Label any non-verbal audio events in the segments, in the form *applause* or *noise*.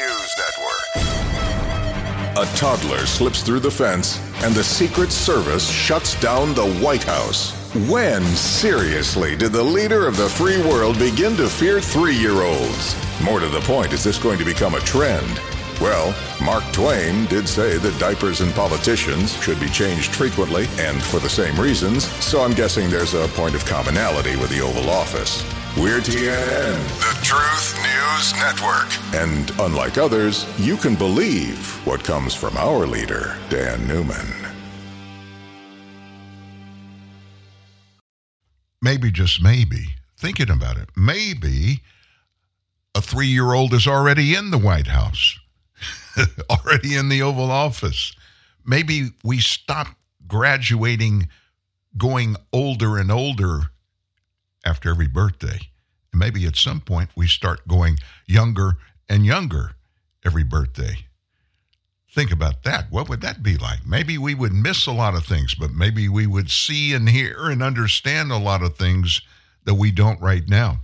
News Network. A toddler slips through the fence, and the Secret Service shuts down the White House. When, seriously, did the leader of the free world begin to fear three year olds? More to the point, is this going to become a trend? Well, Mark Twain did say that diapers and politicians should be changed frequently and for the same reasons, so I'm guessing there's a point of commonality with the Oval Office. We're TNN, the Truth News Network. And unlike others, you can believe what comes from our leader, Dan Newman. Maybe, just maybe, thinking about it, maybe a three year old is already in the White House. *laughs* already in the Oval Office. Maybe we stop graduating, going older and older after every birthday. And maybe at some point we start going younger and younger every birthday. Think about that. What would that be like? Maybe we would miss a lot of things, but maybe we would see and hear and understand a lot of things that we don't right now.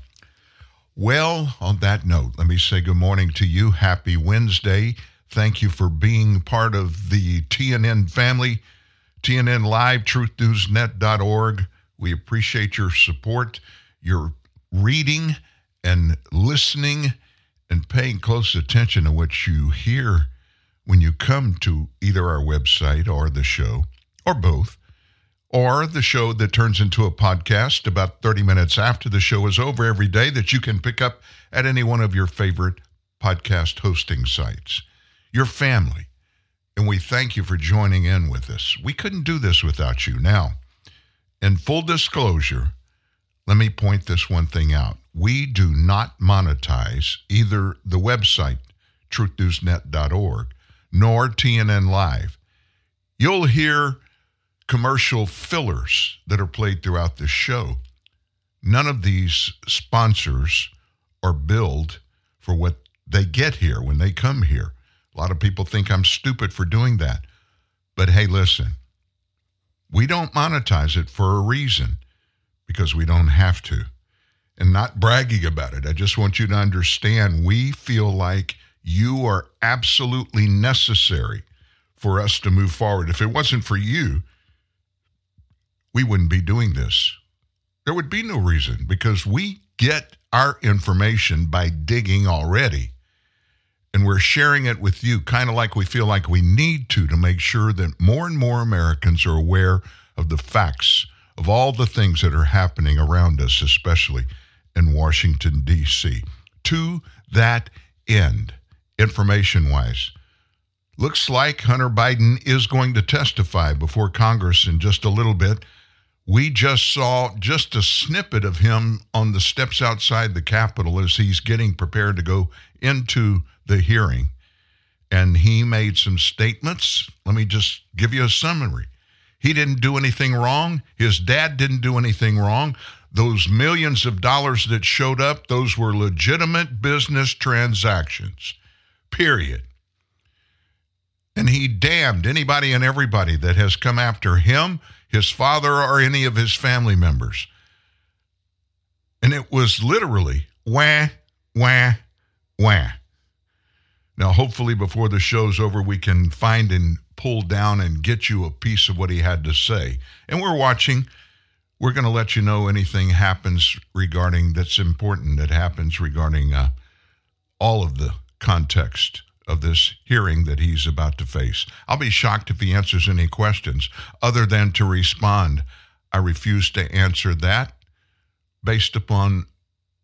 Well, on that note, let me say good morning to you. Happy Wednesday. Thank you for being part of the TNN family. TNN Live, truthnewsnet.org. We appreciate your support, your reading and listening and paying close attention to what you hear when you come to either our website or the show, or both, or the show that turns into a podcast about 30 minutes after the show is over every day that you can pick up at any one of your favorite podcast hosting sites your family. And we thank you for joining in with us. We couldn't do this without you. Now, in full disclosure, let me point this one thing out. We do not monetize either the website, truthnewsnet.org, nor TNN Live. You'll hear commercial fillers that are played throughout the show. None of these sponsors are billed for what they get here when they come here. A lot of people think I'm stupid for doing that. But hey, listen, we don't monetize it for a reason because we don't have to. And not bragging about it. I just want you to understand we feel like you are absolutely necessary for us to move forward. If it wasn't for you, we wouldn't be doing this. There would be no reason because we get our information by digging already and we're sharing it with you, kind of like we feel like we need to, to make sure that more and more Americans are aware of the facts of all the things that are happening around us, especially in Washington, D.C. To that end, information wise, looks like Hunter Biden is going to testify before Congress in just a little bit. We just saw just a snippet of him on the steps outside the Capitol as he's getting prepared to go into the hearing and he made some statements. Let me just give you a summary. He didn't do anything wrong. His dad didn't do anything wrong. Those millions of dollars that showed up, those were legitimate business transactions, period. And he damned anybody and everybody that has come after him, his father, or any of his family members. And it was literally wah, wah, wah. Now, hopefully, before the show's over, we can find and pull down and get you a piece of what he had to say. And we're watching. We're going to let you know anything happens regarding that's important that happens regarding uh, all of the context of this hearing that he's about to face. I'll be shocked if he answers any questions other than to respond. I refuse to answer that based upon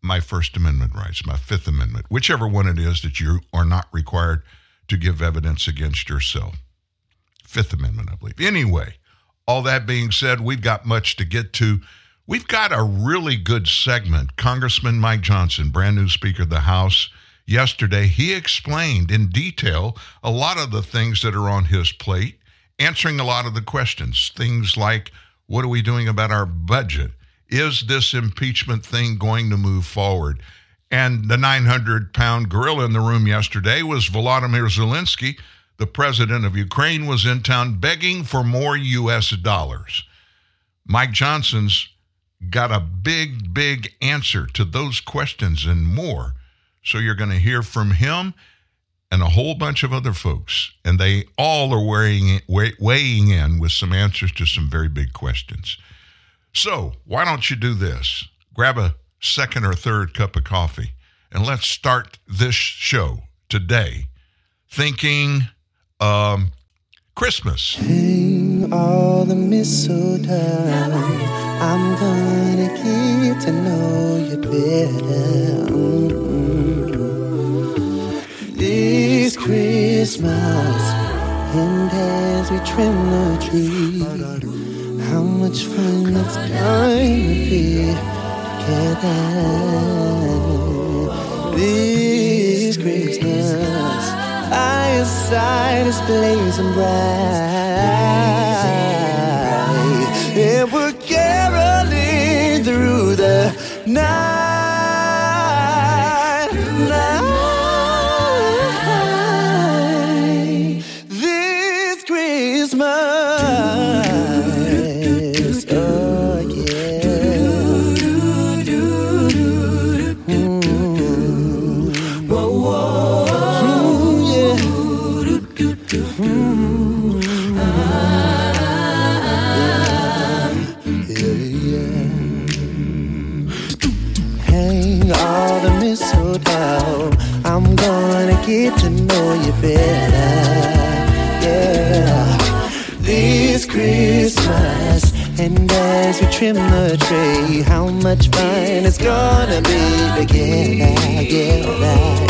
my First Amendment rights, my Fifth Amendment, whichever one it is that you are not required to give evidence against yourself. Fifth Amendment, I believe. Anyway, all that being said, we've got much to get to. We've got a really good segment. Congressman Mike Johnson, brand new Speaker of the House, yesterday, he explained in detail a lot of the things that are on his plate, answering a lot of the questions. Things like, what are we doing about our budget? Is this impeachment thing going to move forward? And the 900 pound gorilla in the room yesterday was Volodymyr Zelensky. The president of Ukraine was in town begging for more U.S. dollars. Mike Johnson's got a big, big answer to those questions and more. So you're going to hear from him. and a whole bunch of other folks, and they all are weighing, weighing in with some answers to some very big questions. So, why don't you do this? Grab a second or third cup of coffee, and let's start this show today thinking um, Christmas. Hang all the mistletoe. I'm gonna get to know you better. Mm-hmm. This Christmas, and as we trim the tree, how much fun it's gonna be together. This Christmas fireside is blazing bright. And we're caroling through the night. Better. Yeah. This Christmas, and as we trim the tree, how much fun it's gonna be together. Yeah.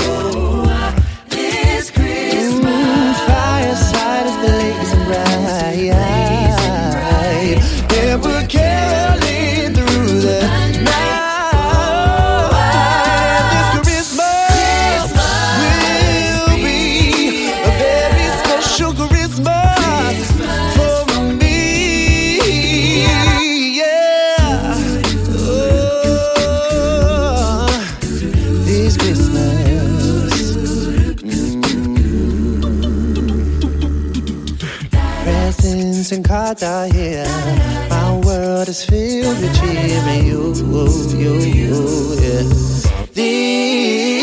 And are. My world is filled with cheer and you, you, you, yeah. This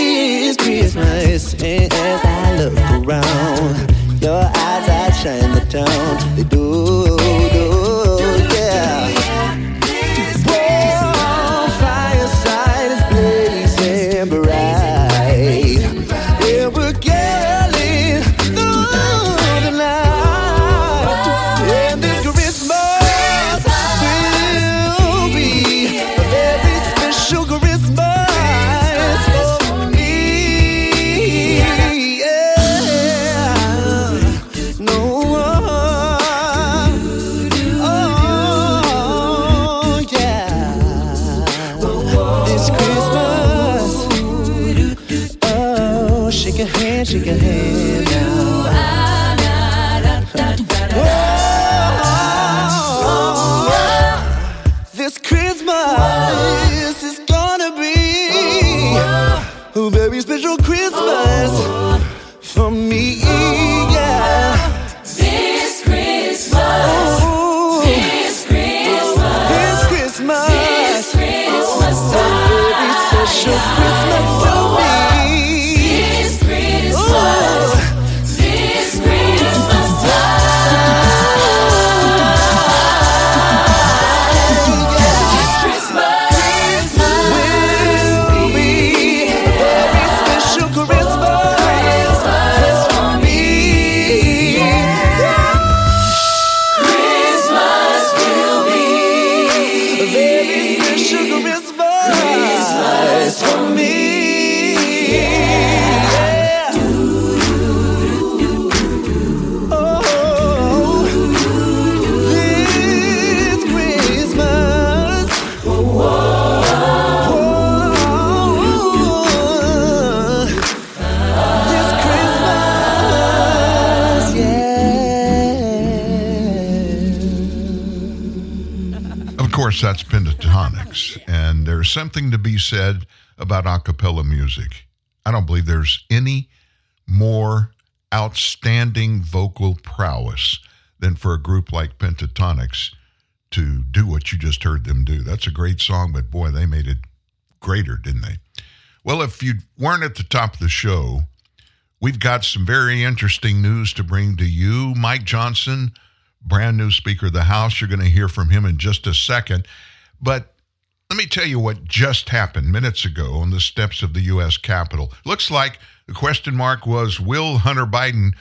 said about a cappella music. I don't believe there's any more outstanding vocal prowess than for a group like Pentatonix to do what you just heard them do. That's a great song, but boy, they made it greater, didn't they? Well, if you weren't at the top of the show, We've got some very interesting news to bring to you. Mike Johnson, brand new Speaker of the House. You're going to hear from him in just a second. But let me tell you what just happened minutes ago on the steps of the U.S. Capitol. Looks like the question mark was Will Hunter Biden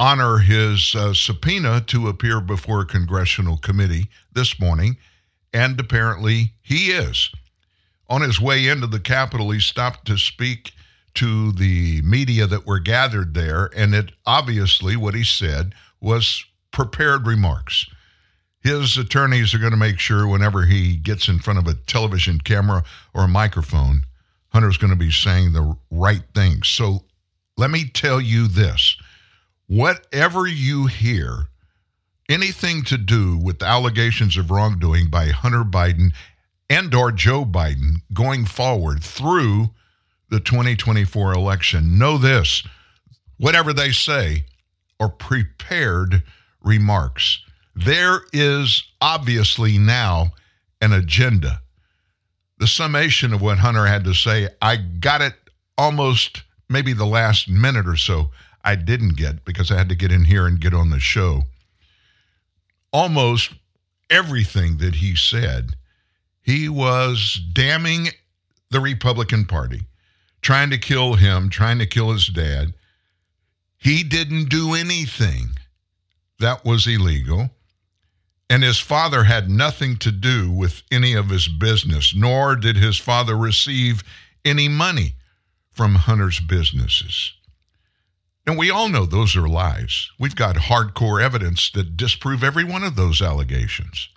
honor his uh, subpoena to appear before a congressional committee this morning? And apparently he is. On his way into the Capitol, he stopped to speak to the media that were gathered there, and it obviously what he said was prepared remarks. His attorneys are going to make sure whenever he gets in front of a television camera or a microphone, Hunter's going to be saying the right things. So let me tell you this whatever you hear, anything to do with allegations of wrongdoing by Hunter Biden and or Joe Biden going forward through the 2024 election, know this, whatever they say are prepared remarks. There is obviously now an agenda. The summation of what Hunter had to say, I got it almost maybe the last minute or so. I didn't get because I had to get in here and get on the show. Almost everything that he said, he was damning the Republican Party, trying to kill him, trying to kill his dad. He didn't do anything that was illegal. And his father had nothing to do with any of his business, nor did his father receive any money from Hunter's businesses. And we all know those are lies. We've got hardcore evidence that disprove every one of those allegations.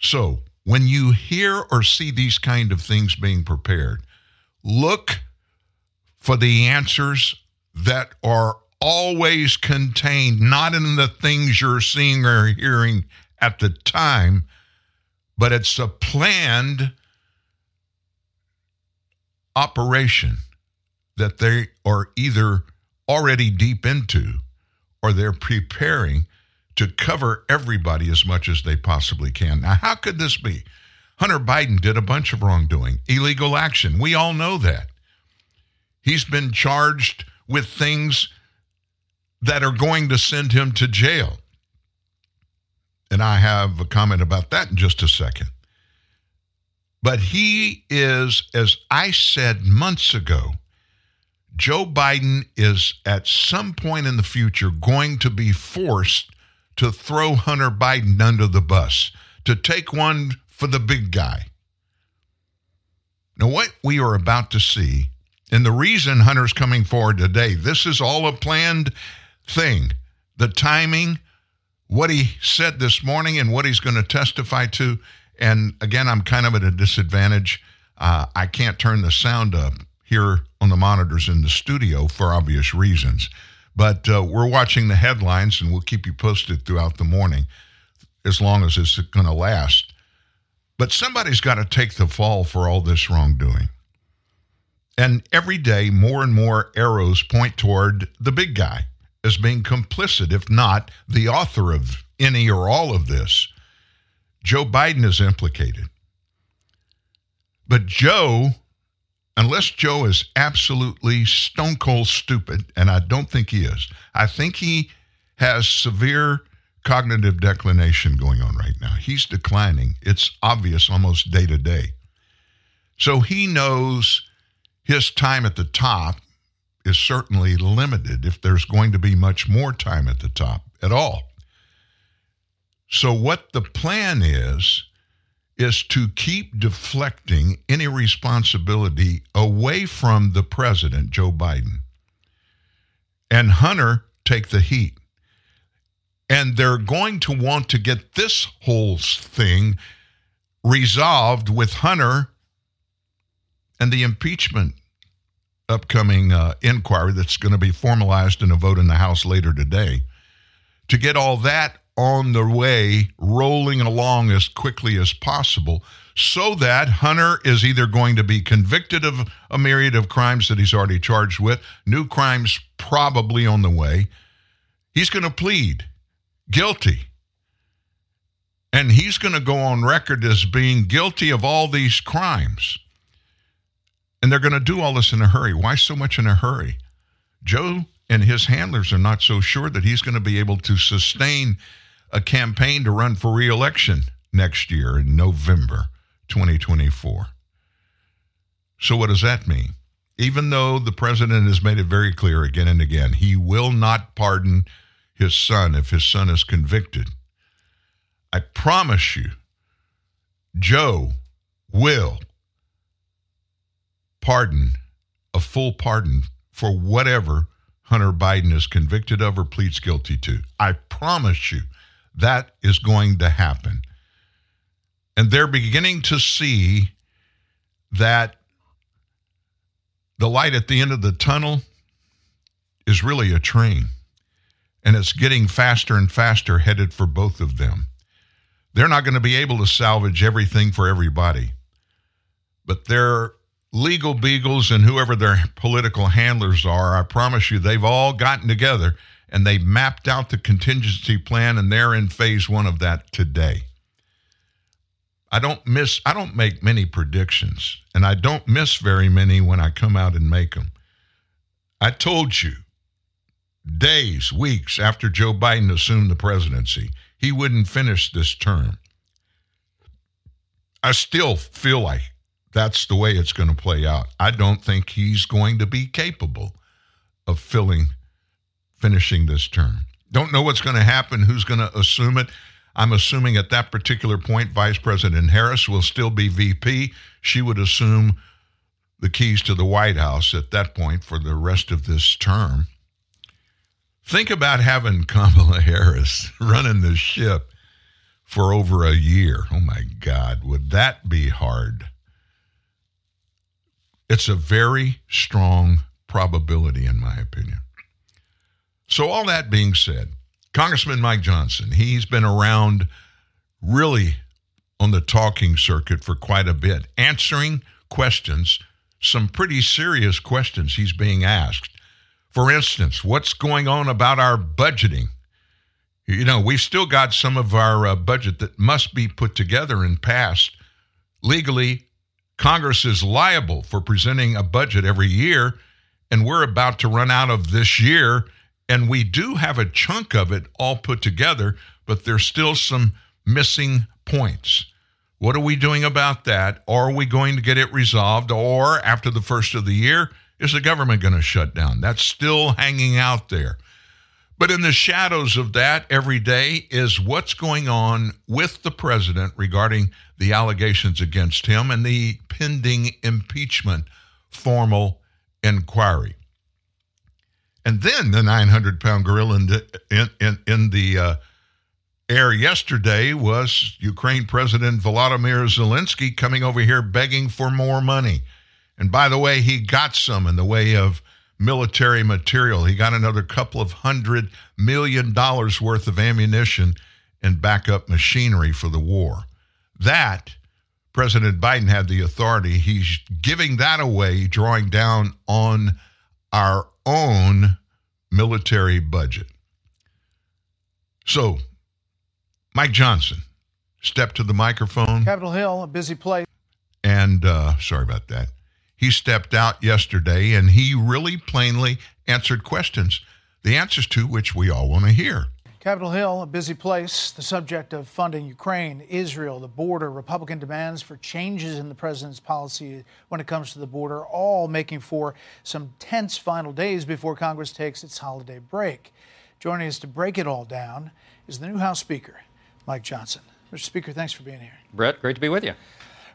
So, when you hear or see these kind of things being prepared, look for the answers that are always contained not in the things you're seeing or hearing at the time, but it's a planned operation that they are either already deep into or they're preparing to cover everybody as much as they possibly can. Now, how could this be? Hunter Biden did a bunch of wrongdoing, illegal action. We all know that. He's been charged with things that are going to send him to jail. And I have a comment about that in just a second. But he is, as I said months ago, Joe Biden is at some point in the future going to be forced to throw Hunter Biden under the bus, to take one for the big guy. Now, what we are about to see, and the reason Hunter's coming forward today, this is all a planned thing. The timing, what he said this morning, and what he's going to testify to. And again, I'm kind of at a disadvantage. Uh, I can't turn the sound up here on the monitors in the studio for obvious reasons. But uh, we're watching the headlines and we'll keep you posted throughout the morning as long as it's going to last. But somebody's got to take the fall for all this wrongdoing. And every day, more and more arrows point toward the big guy as being complicit, if not the author of any or all of this. Joe Biden is implicated. But Joe, unless Joe is absolutely stone cold stupid, and I don't think he is, I think he has severe cognitive declination going on right now. He's declining. It's obvious almost day to day. So he knows his time at the top is certainly limited if there's going to be much more time at the top at all. So, what the plan is, is to keep deflecting any responsibility away from the president, Joe Biden, and Hunter take the heat. And they're going to want to get this whole thing resolved with Hunter and the impeachment upcoming uh, inquiry that's going to be formalized in a vote in the House later today. To get all that on the way, rolling along as quickly as possible, so that Hunter is either going to be convicted of a myriad of crimes that he's already charged with, new crimes probably on the way. He's going to plead guilty. And he's going to go on record as being guilty of all these crimes. And they're going to do all this in a hurry. Why so much in a hurry? Joe and his handlers are not so sure that he's going to be able to sustain a campaign to run for reelection next year in November 2024. So, what does that mean? Even though the president has made it very clear again and again, he will not pardon his son if his son is convicted. I promise you, Joe will pardon a full pardon for whatever Hunter Biden is convicted of or pleads guilty to. I promise you that is going to happen. And they're beginning to see that the light at the end of the tunnel is really a train. And it's getting faster and faster headed for both of them. They're not going to be able to salvage everything for everybody. But their legal beagles and whoever their political handlers are, I promise you, they've all gotten together and they mapped out the contingency plan and they're in phase one of that today. I don't miss, I don't make many predictions and I don't miss very many when I come out and make them. I told you days, weeks after Joe Biden assumed the presidency, he wouldn't finish this term. I still feel like that's the way it's going to play out. I don't think he's going to be capable of filling finishing this term. Don't know what's going to happen, who's going to assume it. I'm assuming at that particular point, Vice President Harris will still be VP. She would assume the keys to the White House at that point for the rest of this term. Think about having *laughs* Kamala Harris running the ship for over a year. Oh my God, would that be hard? It's a very strong probability, in my opinion. So, all that being said, Congressman Mike Johnson, he's been around really on the talking circuit for quite a bit, answering questions, some pretty serious questions he's being asked. For instance, what's going on about our budgeting? You know, we've still got some of our uh, budget that must be put together and passed legally. Congress is liable for presenting a budget every year, and we're about to run out of this year. And we do have a chunk of it all put together, but there's still some missing points. What are we doing about that? Are we going to get it resolved? Or after the first of the year, is the government going to shut down? That's still hanging out there. But in the shadows of that every day is what's going on with the president regarding the allegations against him and the pending impeachment formal inquiry. And then the 900 pound gorilla in the, in, in, in the uh, air yesterday was Ukraine President Volodymyr Zelensky coming over here begging for more money. And by the way, he got some in the way of military material. He got another couple of hundred million dollars worth of ammunition and backup machinery for the war. That President Biden had the authority. He's giving that away, drawing down on our own military budget. So, Mike Johnson stepped to the microphone. Capitol Hill, a busy place. And uh, sorry about that. He stepped out yesterday and he really plainly answered questions, the answers to which we all want to hear. Capitol Hill, a busy place. The subject of funding Ukraine, Israel, the border, Republican demands for changes in the president's policy when it comes to the border, all making for some tense final days before Congress takes its holiday break. Joining us to break it all down is the new House Speaker, Mike Johnson. Mr. Speaker, thanks for being here. Brett, great to be with you.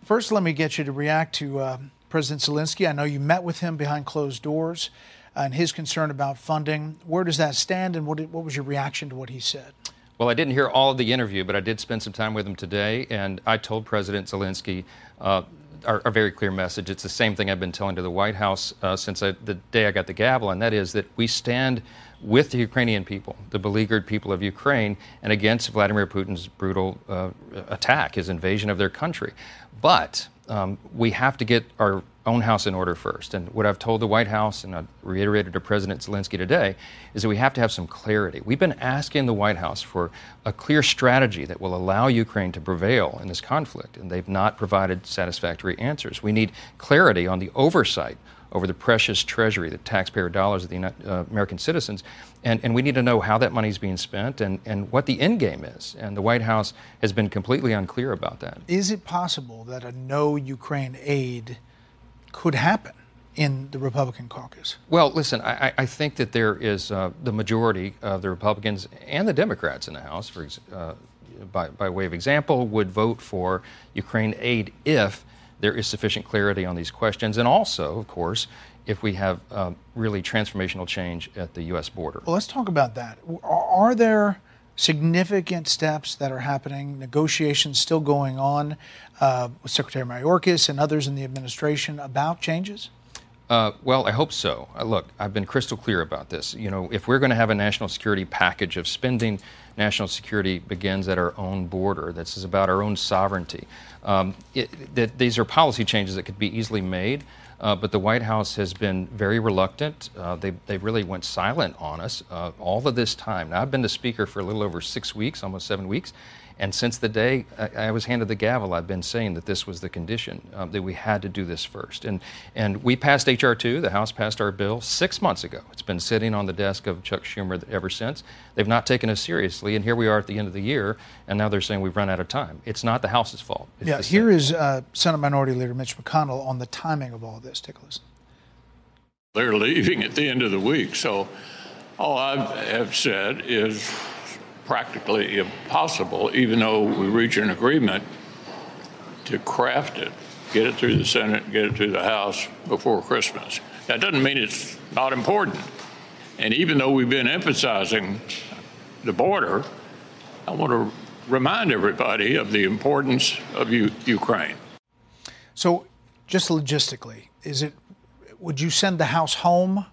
First, let me get you to react to uh, President Zelensky. I know you met with him behind closed doors and his concern about funding. Where does that stand, and what, what was your reaction to what he said? Well, I didn't hear all of the interview, but I did spend some time with him today, and I told President Zelensky uh, our, our, very clear message. It's the same thing I've been telling to the White House uh, since I, the day I got the gavel, and that is that we stand with the Ukrainian people, the beleaguered people of Ukraine, and against Vladimir Putin's brutal uh, attack, his invasion of their country. But um, we have to get our own house in order first. And what I've told the White House, and I reiterated to President Zelensky today, is that we have to have some clarity. We've been asking the White House for a clear strategy that will allow Ukraine to prevail in this conflict, and they've not provided satisfactory answers. We need clarity on the oversight over the precious treasury, the taxpayer dollars of the uh, American citizens. And, and we need to know how that money is being spent and, and what the end game is. And the White House has been completely unclear about that. Is it possible that a no Ukraine aid could happen in the Republican caucus? Well, listen, I, I- I think that there is uh, the majority of the Republicans and the Democrats in the House, for ex- uh, by, by way of example, would vote for Ukraine aid if there is sufficient clarity on these questions, and also, of course, if we have uh, really transformational change at the U.S. border. Well, let's talk about that. Are, are there significant steps that are happening, negotiations still going on uh, with Secretary Mayorkas and others in the administration about changes? Uh, well, I hope so. Uh, look, I've been crystal clear about this. You know, if we're going to have a national security package of spending, national security begins at our own border. This is about our own sovereignty. Um, it, that these are policy changes that could be easily made. Uh, but the White House has been very reluctant. Uh, they, they really went silent on us uh, all of this time. Now, I've been the speaker for a little over six weeks, almost seven weeks. And since the day I, I was handed the gavel, I've been saying that this was the condition, um, that we had to do this first. And, and we passed H.R. 2, the House passed our bill six months ago. It's been sitting on the desk of Chuck Schumer ever since. They've not taken us seriously. And here we are at the end of the year, and now they're saying we've run out of time. It's not the House's fault. It's yeah, the here Senate. uh, Senate Minority Leader Mitch McConnell on the timing of all this. Take a listen. They're leaving at the end of the week. So all I have said is practically impossible, even though we reach an agreement, to craft it, get it through the Senate, get it through the House before Christmas. That doesn't mean it's not important. And even though we've been emphasizing the border, I want to remind everybody of the importance of U- Ukraine. So, just logistically, is it? Would you send the House home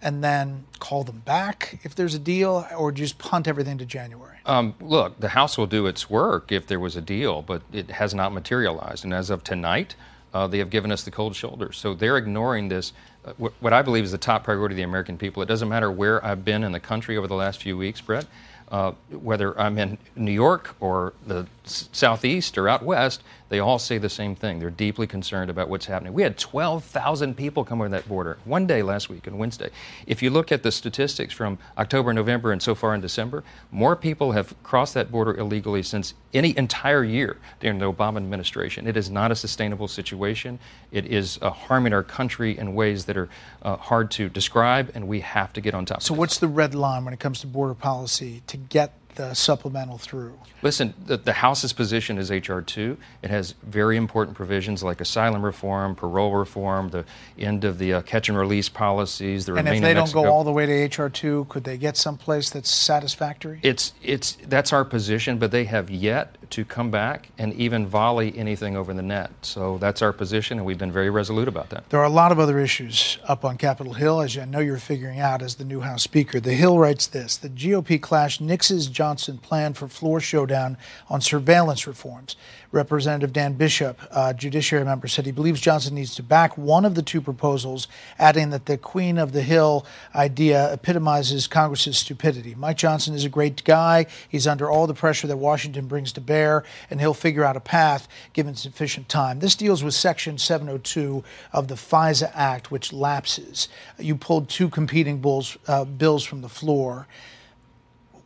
and then call them back if there's a deal, or just punt everything to January? Um, look, the House will do its work if there was a deal, but it has not materialized. And as of tonight, uh, they have given us the cold shoulder. So they're ignoring this, uh, wh- what I believe is the top priority of the American people. It doesn't matter where I've been in the country over the last few weeks, Brett. Uh, whether I'm in New York or the Southeast or out West, they all say the same thing. They're deeply concerned about what's happening. We had 12,000 people come over that border one day last week on Wednesday. If you look at the statistics from October, November, and so far in December, more people have crossed that border illegally since any entire year during the Obama administration. It is not a sustainable situation. It is uh, harming our country in ways that are uh, hard to describe, and we have to get on top So, of it. So, what's the red line when it comes to border policy to get the supplemental through? Listen, the, the House's position is H.R. 2. It has very important provisions like asylum reform, parole reform, the end of the uh, catch and release policies, the And if they don't Mexico. go all the way to HR two, could they get someplace that's satisfactory? it's it's that's our position, but they have yet to come back and even volley anything over the net. So that's our position, and we've been very resolute about that. There are a lot of other issues up on Capitol Hill, as I know you're figuring out as the new House Speaker. The Hill writes this The GOP clash nixes Johnson plan for floor showdown on surveillance reforms. Representative Dan Bishop, uh, judiciary member, said he believes Johnson needs to back one of the two proposals, adding that the Queen of the Hill idea epitomizes Congress's stupidity. Mike Johnson is a great guy. He's under all the pressure that Washington brings to bear, and he'll figure out a path given sufficient time. This deals with Section 702 of the FISA Act, which lapses. You pulled two competing uh, bills from the floor.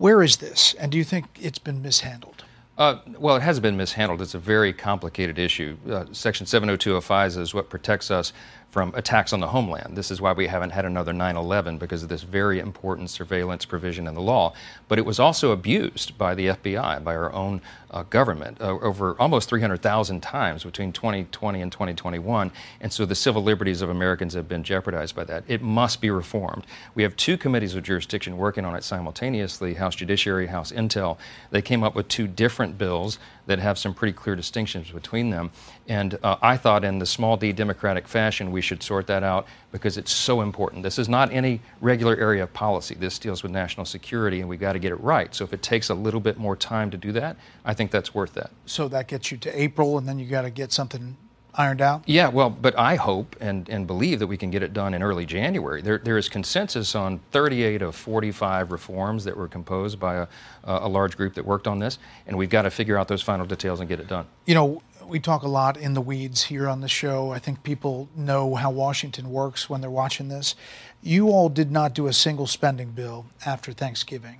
Where is this, and do you think it's been mishandled? Uh, well, it has been mishandled. It's a very complicated issue. Uh, Section 702 of FISA is what protects us from attacks on the homeland. This is why we haven't had another 9 11 because of this very important surveillance provision in the law. But it was also abused by the FBI, by our own uh, government, uh, over almost 300,000 times between 2020 and 2021. And so the civil liberties of Americans have been jeopardized by that. It must be reformed. We have two committees of jurisdiction working on it simultaneously House Judiciary, House Intel. They came up with two different bills that have some pretty clear distinctions between them. And uh, I thought, in the small d democratic fashion, we should sort that out because it's so important. This is not any regular area of policy. This deals with national security, and we've got to get it right. So if it takes a little bit more time to do that, I think that's worth that. So that gets you to April, and then you got to get something ironed out? Yeah, well, but I hope and, and believe that we can get it done in early January. There, there is consensus on 38 of 45 reforms that were composed by a, a large group that worked on this, and we've got to figure out those final details and get it done. You know, we talk a lot in the weeds here on the show. I think people know how Washington works when they're watching this. You all did not do a single spending bill after Thanksgiving.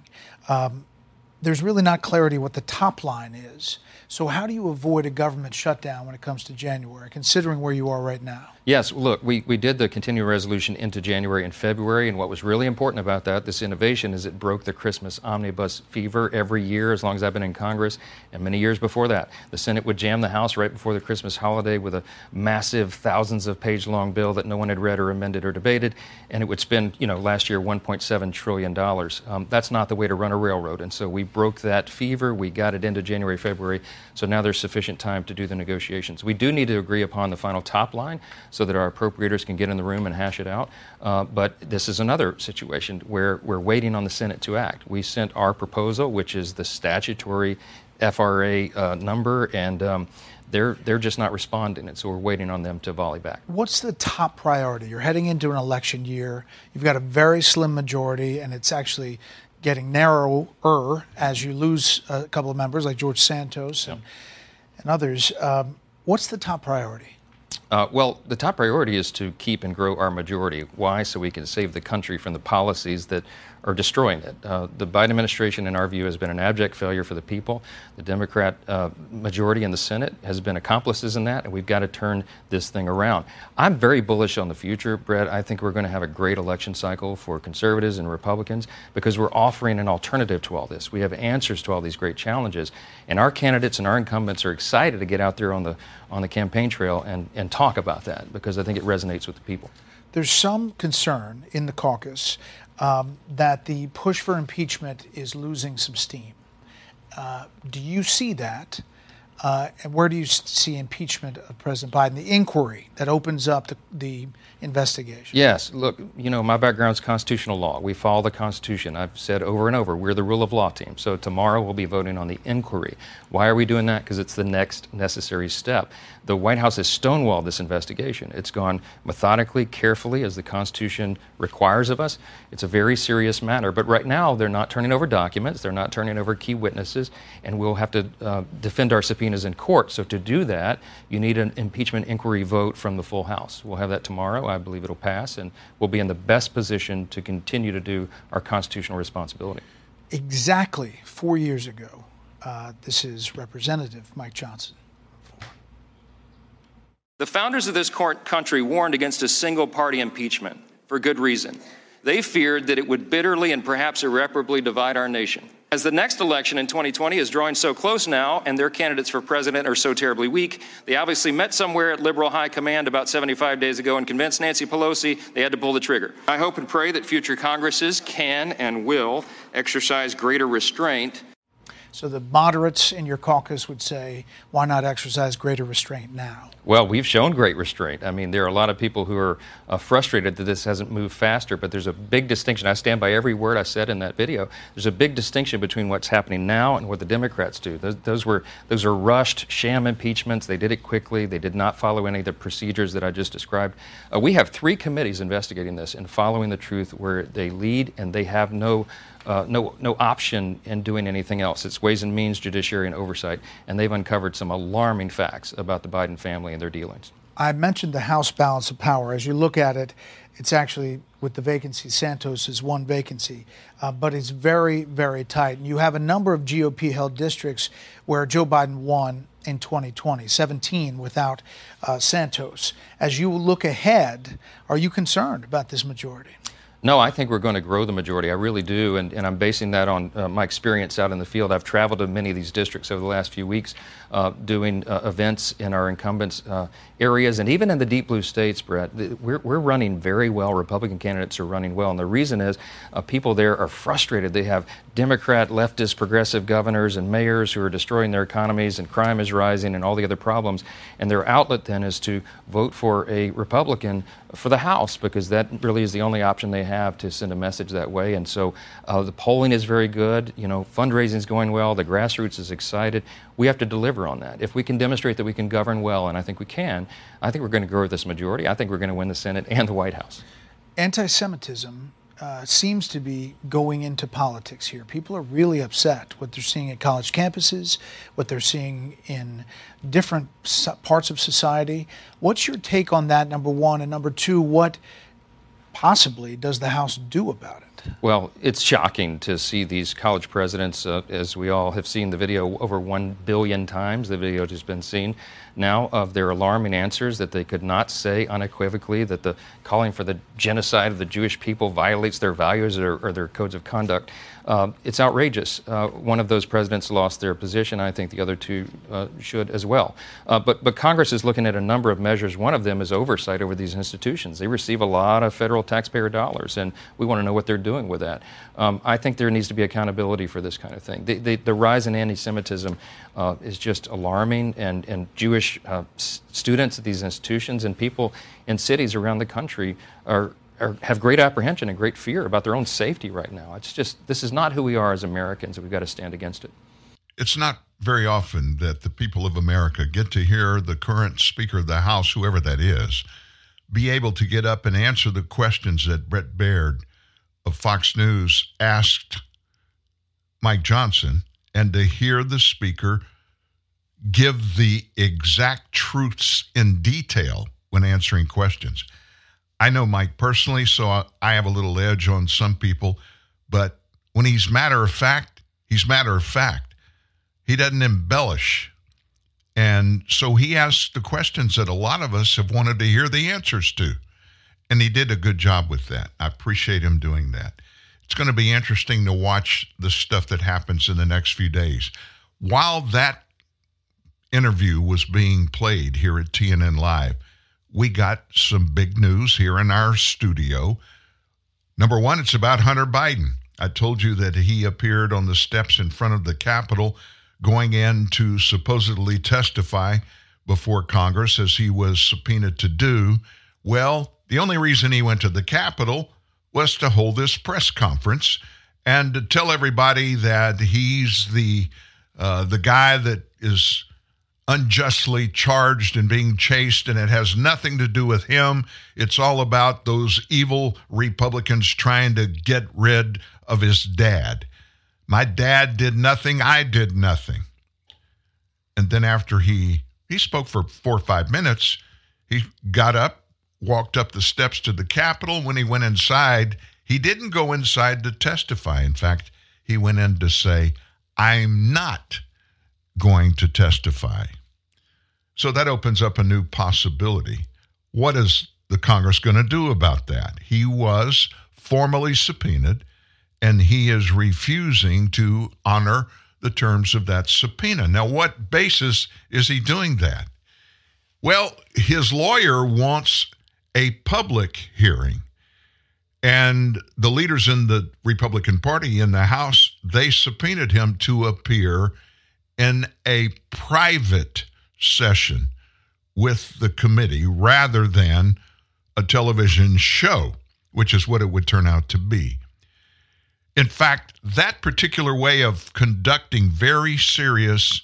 Um, there's really not clarity what the top line is. So, how do you avoid a government shutdown when it comes to January, considering where you are right now? Yes, look, we, we did the continuing resolution into January and February, and what was really important about that, this innovation, is it broke the Christmas omnibus fever every year as long as I've been in Congress, and many years before that. The Senate would jam the House right before the Christmas holiday with a massive, thousands of page long bill that no one had read or amended or debated, and it would spend, you know, last year $1.7 trillion. Um, that's not the way to run a railroad, and so we broke that fever. We got it into January, February, so now there's sufficient time to do the negotiations. We do need to agree upon the final top line so that our appropriators can get in the room and hash it out. Uh, but this is another situation where we're waiting on the Senate to act. We sent our proposal, which is the statutory FRA uh, number, and um, they're they're just not responding, and so we're waiting on them to volley back. What's the top priority? You're heading into an election year. You've got a very slim majority, and it's actually getting narrower as you lose a couple of members like George Santos and, and others. Um, what's the top priority? Uh, well, the top priority is to keep and grow our majority. Why? So we can save the country from the policies that are destroying it. Uh, the Biden administration, in our view, has been an abject failure for the people. The Democrat uh, majority in the Senate has been accomplices in that, and we've got to turn this thing around. I'm very bullish on the future, Brett. I think we're going to have a great election cycle for conservatives and Republicans because we're offering an alternative to all this. We have answers to all these great challenges, and our candidates and our incumbents are excited to get out there on the on the campaign trail and, and talk about that because I think it resonates with the people. There's some concern in the caucus um, that the push for impeachment is losing some steam. Uh, do you see that? Uh, and where do you see impeachment of President Biden, the inquiry that opens up the, the investigation? Yes, look, you know, my background is constitutional law. We follow the Constitution. I've said over and over, we're the rule of law team. So tomorrow we'll be voting on the inquiry. Why are we doing that? Because it's the next necessary step. The White House has stonewalled this investigation. It's gone methodically, carefully, as the Constitution requires of us. It's a very serious matter. But right now, they're not turning over documents, they're not turning over key witnesses, and we'll have to uh, defend our subpoenas in court. So to do that, you need an impeachment inquiry vote from the full House. We'll have that tomorrow. I believe it'll pass, and we'll be in the best position to continue to do our constitutional responsibility. Exactly four years ago, uh, this is Representative Mike Johnson. The founders of this country warned against a single party impeachment for good reason. They feared that it would bitterly and perhaps irreparably divide our nation. As the next election in 2020 is drawing so close now, and their candidates for president are so terribly weak, they obviously met somewhere at liberal high command about 75 days ago and convinced Nancy Pelosi they had to pull the trigger. I hope and pray that future Congresses can and will exercise greater restraint So the moderates in your caucus would say, why not exercise greater restraint now? Well, we've shown great restraint. I mean, there are a lot of people who are uh, frustrated that this hasn't moved faster, but there's a big distinction. I stand by every word I said in that video. There's a big distinction between what's happening now and what the Democrats do. Those, those were those are rushed sham impeachments. They did it quickly. They did not follow any of the procedures that I just described. Uh, we have three committees investigating this and following the truth where they lead and they have no uh, no, no option in doing anything else. It's Ways and Means, Judiciary, and Oversight, and they've uncovered some alarming facts about the Biden family and their dealings. I mentioned the House balance of power. As you look at it, it's actually with the vacancy, Santos is one vacancy, uh, but it's very, very tight. And you have a number of GOP held districts where Joe Biden won in 2020, 17 without uh, Santos. As you look ahead, are you concerned about this majority? No, I think we're going to grow the majority. I really do, and, and I'm basing that on uh, my experience out in the field. I've traveled to many of these districts over the last few weeks, uh, doing uh, events in our incumbents' uh, areas, and even in the deep blue states, Brett. We're, we're running very well. Republican candidates are running well, and the reason is uh, people there are frustrated. They have Democrat, leftist, progressive governors and mayors who are destroying their economies, and crime is rising, and all the other problems. And their outlet then is to vote for a Republican for the House because that really is the only option they have to send a message that way. And so uh, the polling is very good. You know, fundraising is going well. The grassroots is excited. We have to deliver on that. If we can demonstrate that we can govern well, and I think we can, I think we're going to grow this majority. I think we're going to win the Senate and the White House. Anti Semitism uh, seems to be going into politics here. People are really upset what they're seeing at college campuses, what they're seeing in different parts of society. What's your take on that? Number one, and number two, what possibly does the House do about it? Well, it's shocking to see these college presidents, uh, as we all have seen the video over 1 billion times. The video has been seen now of their alarming answers that they could not say unequivocally that the calling for the genocide of the Jewish people violates their values or, or their codes of conduct. Uh, it's outrageous. Uh, one of those presidents lost their position. I think the other two uh, should as well. Uh, but, but Congress is looking at a number of measures. One of them is oversight over these institutions. They receive a lot of federal taxpayer dollars, and we want to know what they're doing with that. Um, I think there needs to be accountability for this kind of thing. The, the, the rise in anti Semitism uh, is just alarming, and, and Jewish uh, s- students at these institutions and people in cities around the country are, are, have great apprehension and great fear about their own safety right now. It's just, this is not who we are as Americans, and we've got to stand against it. It's not very often that the people of America get to hear the current Speaker of the House, whoever that is, be able to get up and answer the questions that Bret Baier of Fox News asked Mike Johnson and to hear the Speaker give the exact truths in detail when answering questions. I know Mike personally, so I have a little edge on some people, but when he's matter of fact, he's matter of fact. He doesn't embellish. And so he asks the questions that a lot of us have wanted to hear the answers to. And he did a good job with that. I appreciate him doing that. It's going to be interesting to watch the stuff that happens in the next few days. While that interview was being played here at TNN Live, we got some big news here in our studio. Number one, it's about Hunter Biden. I told you that he appeared on the steps in front of the Capitol going in to supposedly testify before Congress as he was subpoenaed to do. Well, the only reason he went to the Capitol was to hold this press conference and to tell everybody that he's the uh, the guy that is unjustly charged and being chased, and it has nothing to do with him. It's all about those evil Republicans trying to get rid of his dad. My dad did nothing, I did nothing. And then after he he spoke for four or five minutes, he got up, walked up the steps to the Capitol. When he went inside, he didn't go inside to testify. In fact, he went in to say, I'm not going to testify. So that opens up a new possibility. What is the Congress going to do about that? He was formally subpoenaed and he is refusing to honor the terms of that subpoena. Now, what basis is he doing that? Well, his lawyer wants a public hearing. And the leaders in the Republican Party in the House, they subpoenaed him to appear in a private session with the committee rather than a television show, which is what it would turn out to be. In fact, that particular way of conducting very serious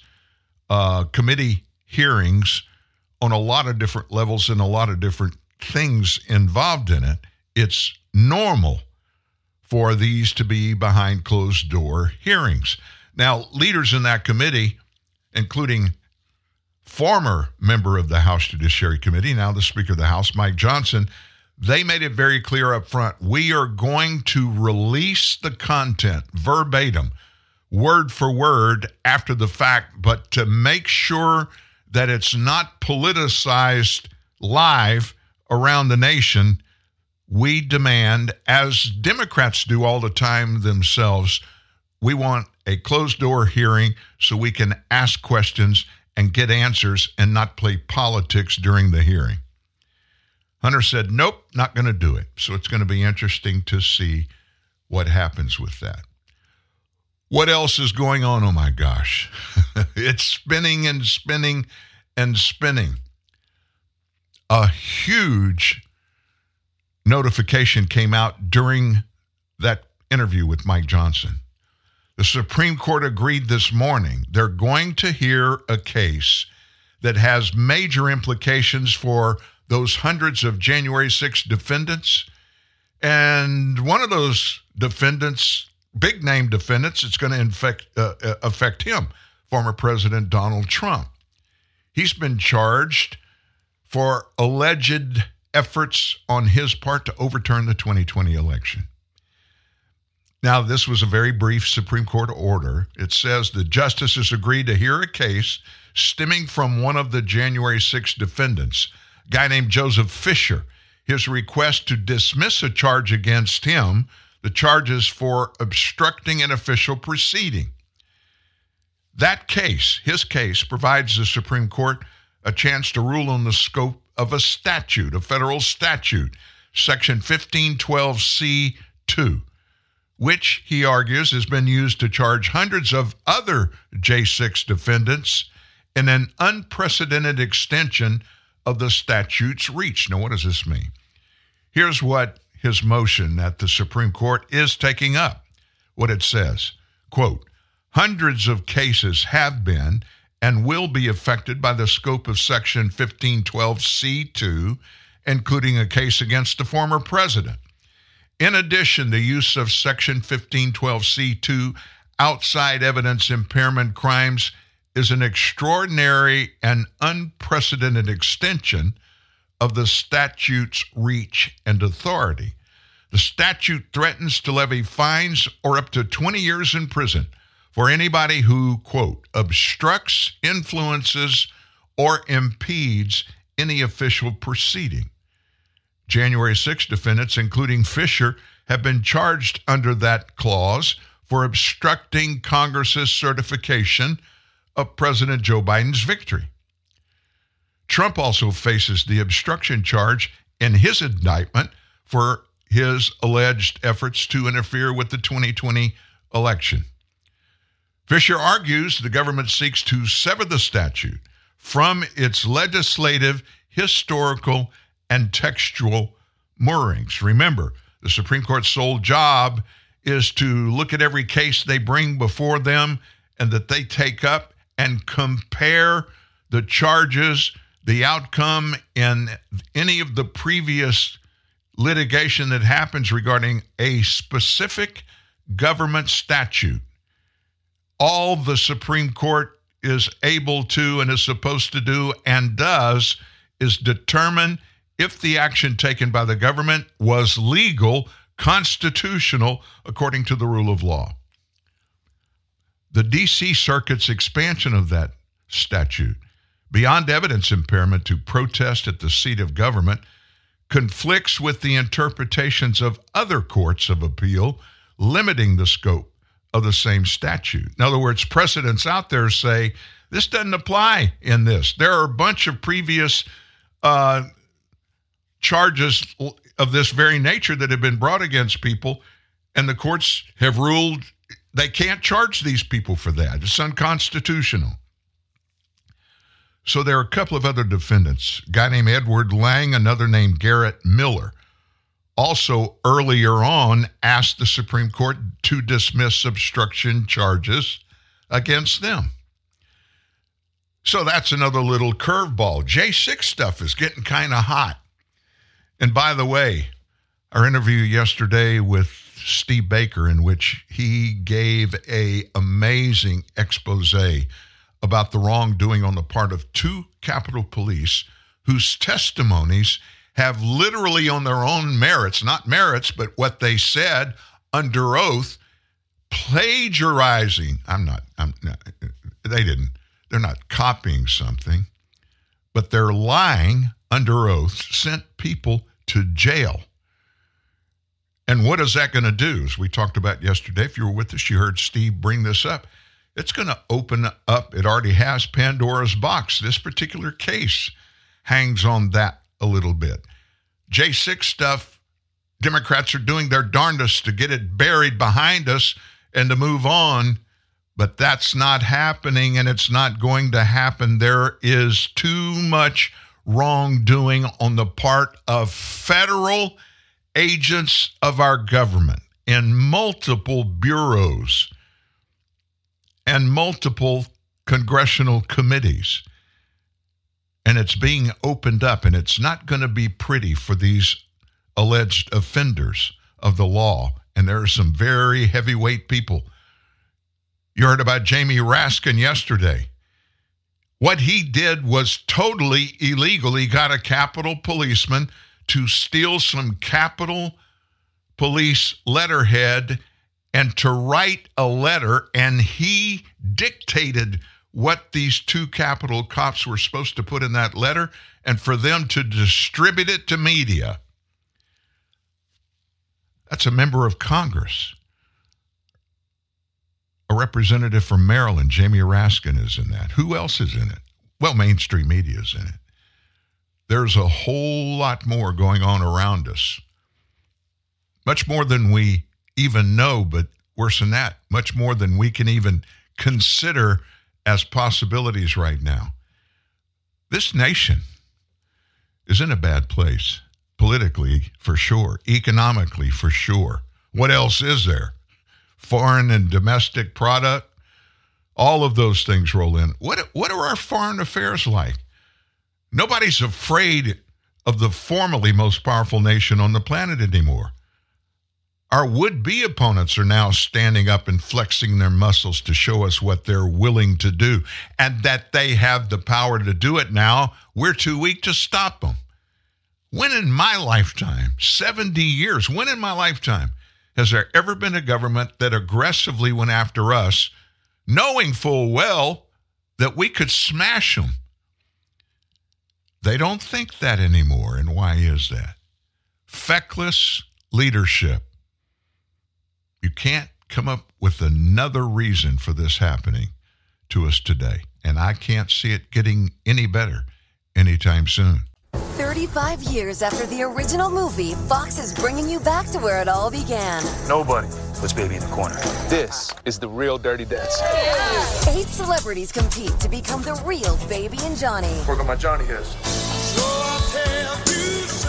uh, committee hearings on a lot of different levels and a lot of different things involved in it, it's normal for these to be behind closed door hearings. Now, leaders in that committee, including former member of the House Judiciary Committee, now the Speaker of the House, Mike Johnson, they made it very clear up front we are going to release the content verbatim, word for word after the fact, but to make sure that it's not politicized live around the nation, we demand, as Democrats do all the time themselves, we want a closed door hearing so we can ask questions and get answers and not play politics during the hearing. Hunter said, nope, not going to do it. So it's going to be interesting to see what happens with that. What else is going on? Oh my gosh. *laughs* it's spinning and spinning and spinning. A huge notification came out during that interview with Mike Johnson. The Supreme Court agreed this morning they're going to hear a case that has major implications for those hundreds of January 6 defendants And one of those defendants, big name defendants, it's going to infect, uh, uh, affect him, former President Donald Trump. He's been charged for alleged efforts on his part to overturn the 2020 election. Now, this was a very brief Supreme Court order. It says the justices agreed to hear a case stemming from one of the January 6 defendants, a guy named Joseph Fischer. His request to dismiss a charge against him, the charges for obstructing an official proceeding. That case, his case, provides the Supreme Court a chance to rule on the scope of a statute, a federal statute, Section 1512C2 which he argues has been used to charge hundreds of other J6 defendants in an unprecedented extension of the statute's reach. Now, what does this mean? Here's what his motion at the Supreme Court is taking up. What it says, quote, hundreds of cases have been and will be affected by the scope of section 1512C2, including a case against the former president. In addition, the use of Section 1512C2 outside evidence impairment crimes is an extraordinary and unprecedented extension of the statute's reach and authority. The statute threatens to levy fines or up to 20 years in prison for anybody who, quote, obstructs, influences, or impedes any official proceeding. January 6 defendants, including Fischer, have been charged under that clause for obstructing Congress's certification of President Joe Biden's victory. Trump also faces the obstruction charge in his indictment for his alleged efforts to interfere with the 2020 election. Fischer argues the government seeks to sever the statute from its legislative, historical, and textual moorings. Remember, the Supreme Court's sole job is to look at every case they bring before them and that they take up and compare the charges, the outcome in any of the previous litigation that happens regarding a specific government statute. All the Supreme Court is able to and is supposed to do and does is determine if the action taken by the government was legal, constitutional, according to the rule of law. The D.C. Circuit's expansion of that statute, beyond evidence impairment to protest at the seat of government, conflicts with the interpretations of other courts of appeal limiting the scope of the same statute. In other words, precedents out there say this doesn't apply in this. There are a bunch of previous uh, charges of this very nature that have been brought against people, and the courts have ruled they can't charge these people for that. It's unconstitutional. So there are a couple of other defendants, a guy named Edward Lang, another named Garrett Miller. Also, earlier on, asked the Supreme Court to dismiss obstruction charges against them. So that's another little curveball. J6 stuff is getting kind of hot. And by the way, our interview yesterday with Steve Baker, in which he gave a amazing expose about the wrongdoing on the part of two Capitol Police whose testimonies have literally on their own merits, not merits, but what they said under oath, plagiarizing. I'm not, I'm not, they didn't, they're not copying something, but they're lying under oath, sent people to jail. And what is that going to do? As we talked about yesterday, if you were with us, you heard Steve bring this up. It's going to open up, it already has Pandora's box. This particular case hangs on that a little bit. J6 stuff, Democrats are doing their darndest to get it buried behind us and to move on, but that's not happening and it's not going to happen. There is too much wrongdoing on the part of federal agents of our government in multiple bureaus and multiple congressional committees. And it's being opened up, and it's not going to be pretty for these alleged offenders of the law, and there are some very heavyweight people. You heard about Jamie Raskin yesterday. What he did was totally illegal. He got a Capitol policeman to steal some Capitol Police letterhead and to write a letter, and he dictated what these two Capitol cops were supposed to put in that letter and for them to distribute it to media. That's a member of Congress. A representative from Maryland, Jamie Raskin, is in that. Who else is in it? Well, mainstream media is in it. There's a whole lot more going on around us. Much more than we even know, but worse than that, much more than we can even consider as possibilities right now. This nation is in a bad place, politically for sure, economically for sure. What else is there? Foreign and domestic product, all of those things roll in. What, what are our foreign affairs like? Nobody's afraid of the formerly most powerful nation on the planet anymore. Our would be opponents are now standing up and flexing their muscles to show us what they're willing to do and that they have the power to do it now. We're too weak to stop them. When in my lifetime, 70 years, when in my lifetime has there ever been a government that aggressively went after us, knowing full well that we could smash them? They don't think that anymore. And why is that? Feckless leadership. You can't come up with another reason for this happening to us today. And I can't see it getting any better anytime soon. 35 years after the original movie, Fox is bringing you back to where it all began. Nobody puts baby in the corner. This is the real Dirty Dance. Eight celebrities compete to become the real Baby and Johnny. Work on my Johnny hairs.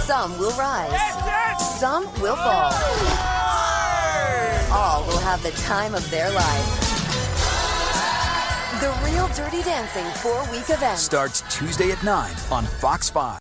Some will rise, some will fall. All will have the time of their life. The Real Dirty Dancing four week event. Starts Tuesday at 9 on Fox 5.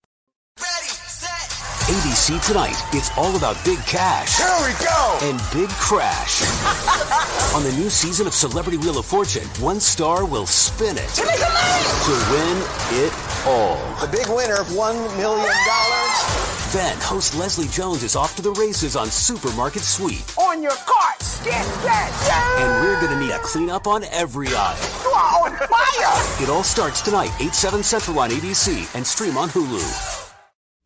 ABC tonight. It's all about big cash. Here we go. And big crash. *laughs* On the new season of Celebrity Wheel of Fortune, one star will spin it to win it all. The big winner, of $1 million. Then host Leslie Jones is off to the races on Supermarket Sweep. On your carts, get set, And we're going to need a cleanup on every aisle. You are on fire. It all starts tonight, 8, 7 Central on ABC and stream on Hulu.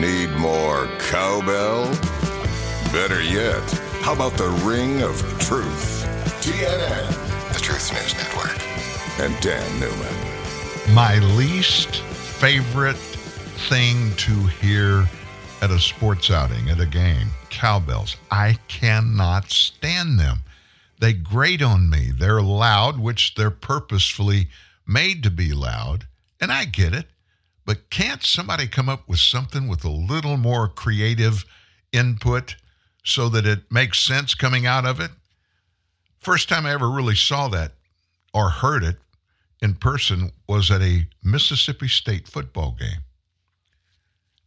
Need more cowbell? Better yet, how about the ring of truth? TNN, the Truth News Network, and Dan Newman. My least favorite thing to hear at a sports outing, at a game, cowbells. I cannot stand them. They grate on me. They're loud, which they're purposefully made to be loud, and I get it. But can't somebody come up with something with a little more creative input so that it makes sense coming out of it? First time I ever really saw that or heard it in person was at a Mississippi State football game.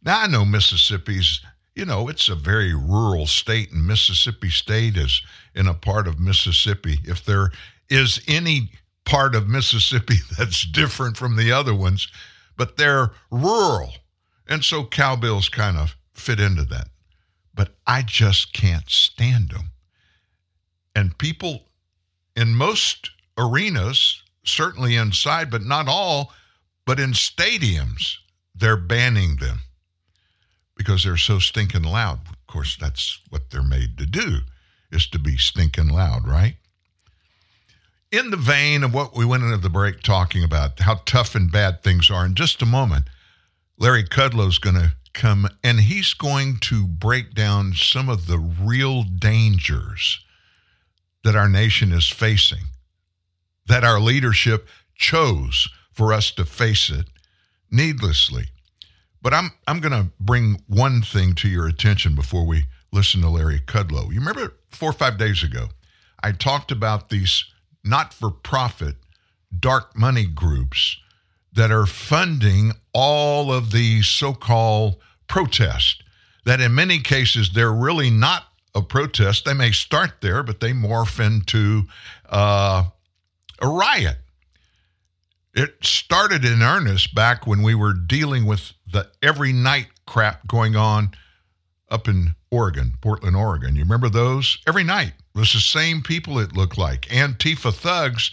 Now, I know Mississippi's, you know, it's a very rural state, and Mississippi State is in a part of Mississippi. If there is any part of Mississippi *laughs* that's different from the other ones, but they're rural. And so cowbills kind of fit into that. But I just can't stand them. And people in most arenas, certainly inside, but not all, but in stadiums, they're banning them because they're so stinking loud. Of course, that's what they're made to do, is to be stinking loud, right? In the vein of what we went into the break talking about, how tough and bad things are, in just a moment, Larry Kudlow's going to come and he's going to break down some of the real dangers that our nation is facing, that our leadership chose for us to face it needlessly. But I'm I'm going to bring one thing to your attention before we listen to Larry Kudlow. You remember 4 or 5 days ago I talked about these not-for-profit dark money groups that are funding all of the so-called protest that in many cases they're really not a protest. They may start there, but they morph into uh, a riot. It started in earnest back when we were dealing with the every night crap going on up in Oregon, Portland, Oregon. You remember those? Every night. Was the same people, it looked like. Antifa thugs,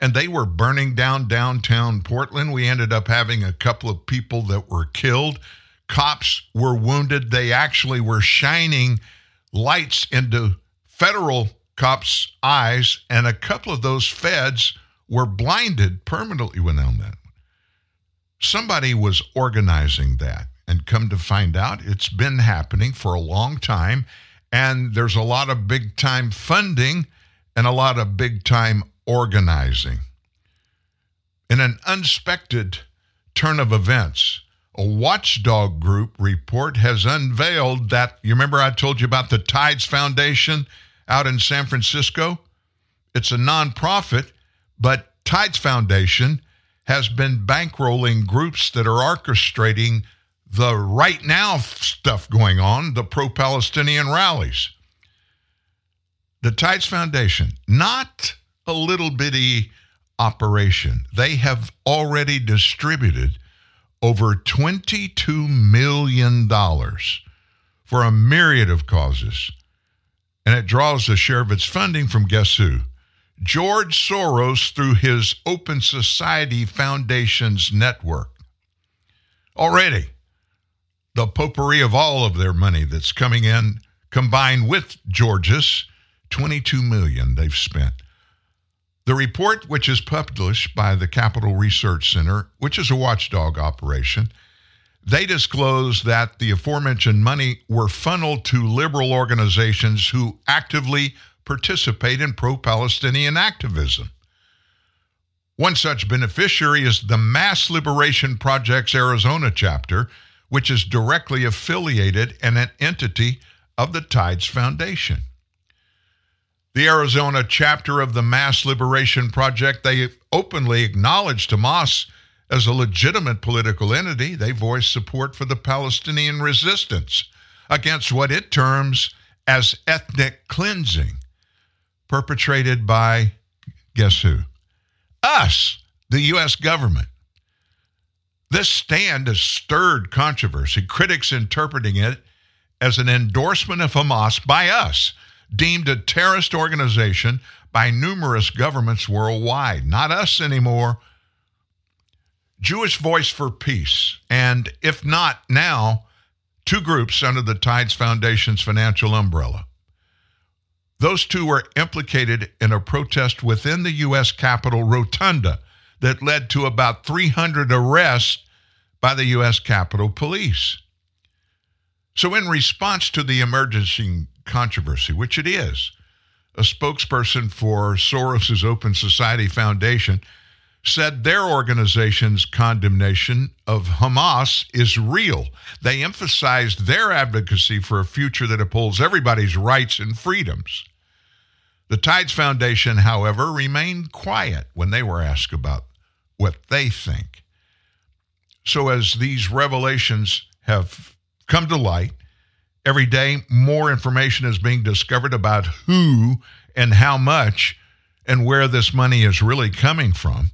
and they were burning down downtown Portland. We ended up having a couple of people that were killed. Cops were wounded. They actually were shining lights into federal cops' eyes, and a couple of those feds were blinded permanently when on that. Somebody was organizing that, and come to find out, it's been happening for a long time, and there's a lot of big time funding and a lot of big time organizing. In an unexpected turn of events, a watchdog group report has unveiled that you remember I told you about the Tides Foundation out in San Francisco? It's a nonprofit, but Tides Foundation has been bankrolling groups that are orchestrating the right now stuff going on, the pro Palestinian rallies. The Tides Foundation, not a little bitty operation, they have already distributed over $22 million for a myriad of causes. And it draws a share of its funding from guess who? George Soros through his Open Society Foundation's network. Already, the potpourri of all of their money that's coming in, combined with George's, 22 million they've spent. The report, which is published by the Capital Research Center, which is a watchdog operation, they disclose that the aforementioned money were funneled to liberal organizations who actively participate in pro Palestinian activism. One such beneficiary is the Mass Liberation Project's Arizona chapter, which is directly affiliated and an entity of the Tides Foundation. The Arizona chapter of the Mass Liberation Project, they openly acknowledged Hamas as a legitimate political entity. They voiced support for the Palestinian resistance against what it terms as ethnic cleansing perpetrated by, guess who? Us, the U.S. government. This stand has stirred controversy, critics interpreting it as an endorsement of Hamas by us, deemed a terrorist organization by numerous governments worldwide. Not us anymore. Jewish Voice for Peace, and if not now, two groups under the Tides Foundation's financial umbrella. Those two were implicated in a protest within the U.S. Capitol Rotunda that led to about 300 arrests by the U.S. Capitol Police. So, in response to the emerging controversy, which it is, a spokesperson for Soros's Open Society Foundation said their organization's condemnation of Hamas is real. They emphasized their advocacy for a future that upholds everybody's rights and freedoms. The Tides Foundation, however, remained quiet when they were asked about what they think. So, as these revelations have come to light, every day more information is being discovered about who and how much and where this money is really coming from.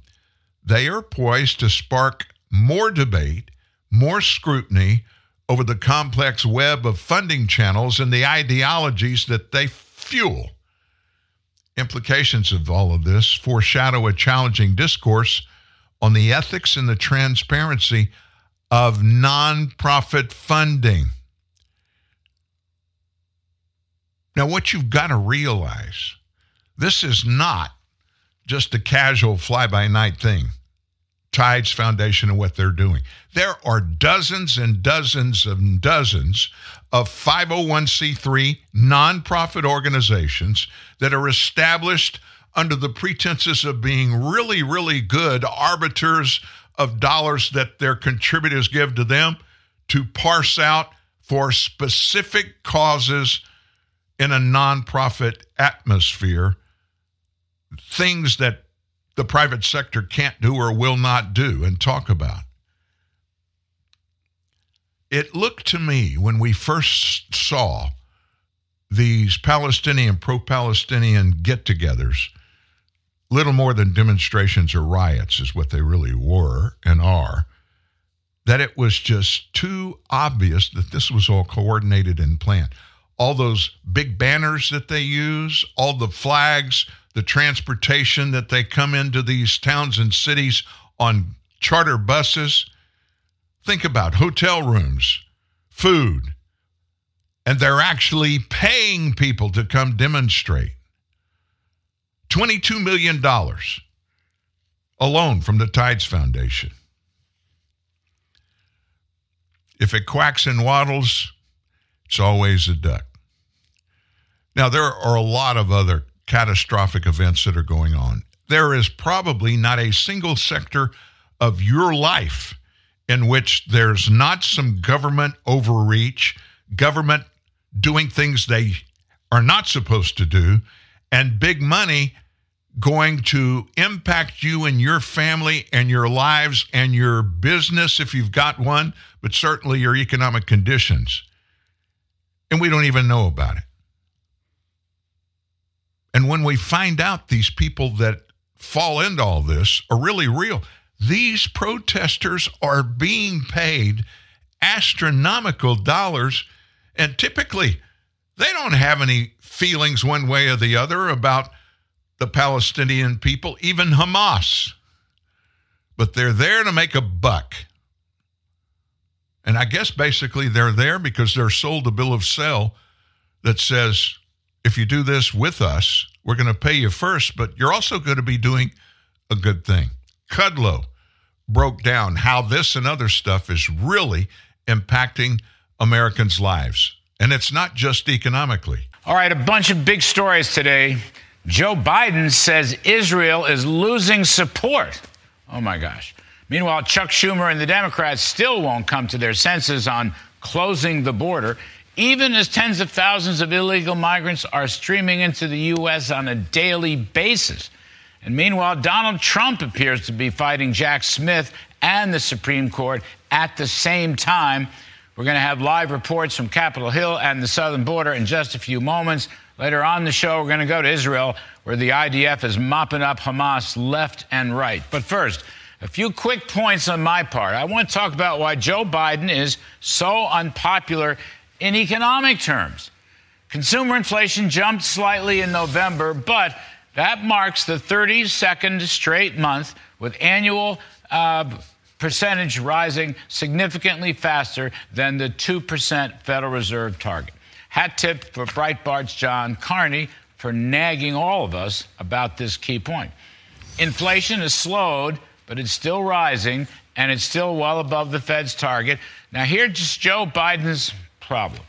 They are poised to spark more debate, more scrutiny over the complex web of funding channels and the ideologies that they fuel. Implications of all of this foreshadow a challenging discourse on the ethics and the transparency of nonprofit funding. Now, what you've got to realize this is not just a casual fly by night thing. Tides Foundation and what they're doing. There are dozens and dozens and dozens of 501c3 nonprofit organizations that are established under the pretenses of being really, really good arbiters of dollars that their contributors give to them to parse out for specific causes in a nonprofit atmosphere things that the private sector can't do or will not do and talk about. It looked to me when we first saw these Palestinian, pro Palestinian get togethers, little more than demonstrations or riots is what they really were and are, that it was just too obvious that this was all coordinated and planned. All those big banners that they use, all the flags, the transportation that they come into these towns and cities on charter buses. Think about hotel rooms, food, and they're actually paying people to come demonstrate. $22 million alone from the Tides Foundation. If it quacks and waddles, it's always a duck. Now, there are a lot of other catastrophic events that are going on. There is probably not a single sector of your life in which there's not some government overreach, government doing things they are not supposed to do, and big money going to impact you and your family and your lives and your business if you've got one, but certainly your economic conditions. And we don't even know about it. And when we find out these people that fall into all this are really real, these protesters are being paid astronomical dollars. And typically, they don't have any feelings one way or the other about the Palestinian people, even Hamas. But they're there to make a buck. And I guess basically they're there because they're sold a bill of sale that says if you do this with us, we're going to pay you first, but you're also going to be doing a good thing. Kudlow broke down how this and other stuff is really impacting Americans' lives. And it's not just economically. All right, a bunch of big stories today. Joe Biden says Israel is losing support. Oh my gosh. Meanwhile, Chuck Schumer and the Democrats still won't come to their senses on closing the border even as tens of thousands of illegal migrants are streaming into the U.S. on a daily basis. And meanwhile, Donald Trump appears to be fighting Jack Smith and the Supreme Court at the same time. We're going to have live reports from Capitol Hill and the southern border in just a few moments. Later on the show, we're going to go to Israel, where the IDF is mopping up Hamas left and right. But first, a few quick points on my part. I want to talk about why Joe Biden is so unpopular in economic terms. Consumer inflation jumped slightly in November, but that marks the 32nd straight month with annual uh, percentage rising significantly faster than the 2% Federal Reserve target. Hat tip for Breitbart's John Carney for nagging all of us about this key point. Inflation has slowed, but it's still rising, and it's still well above the Fed's target. Now, here's Joe Biden's problem.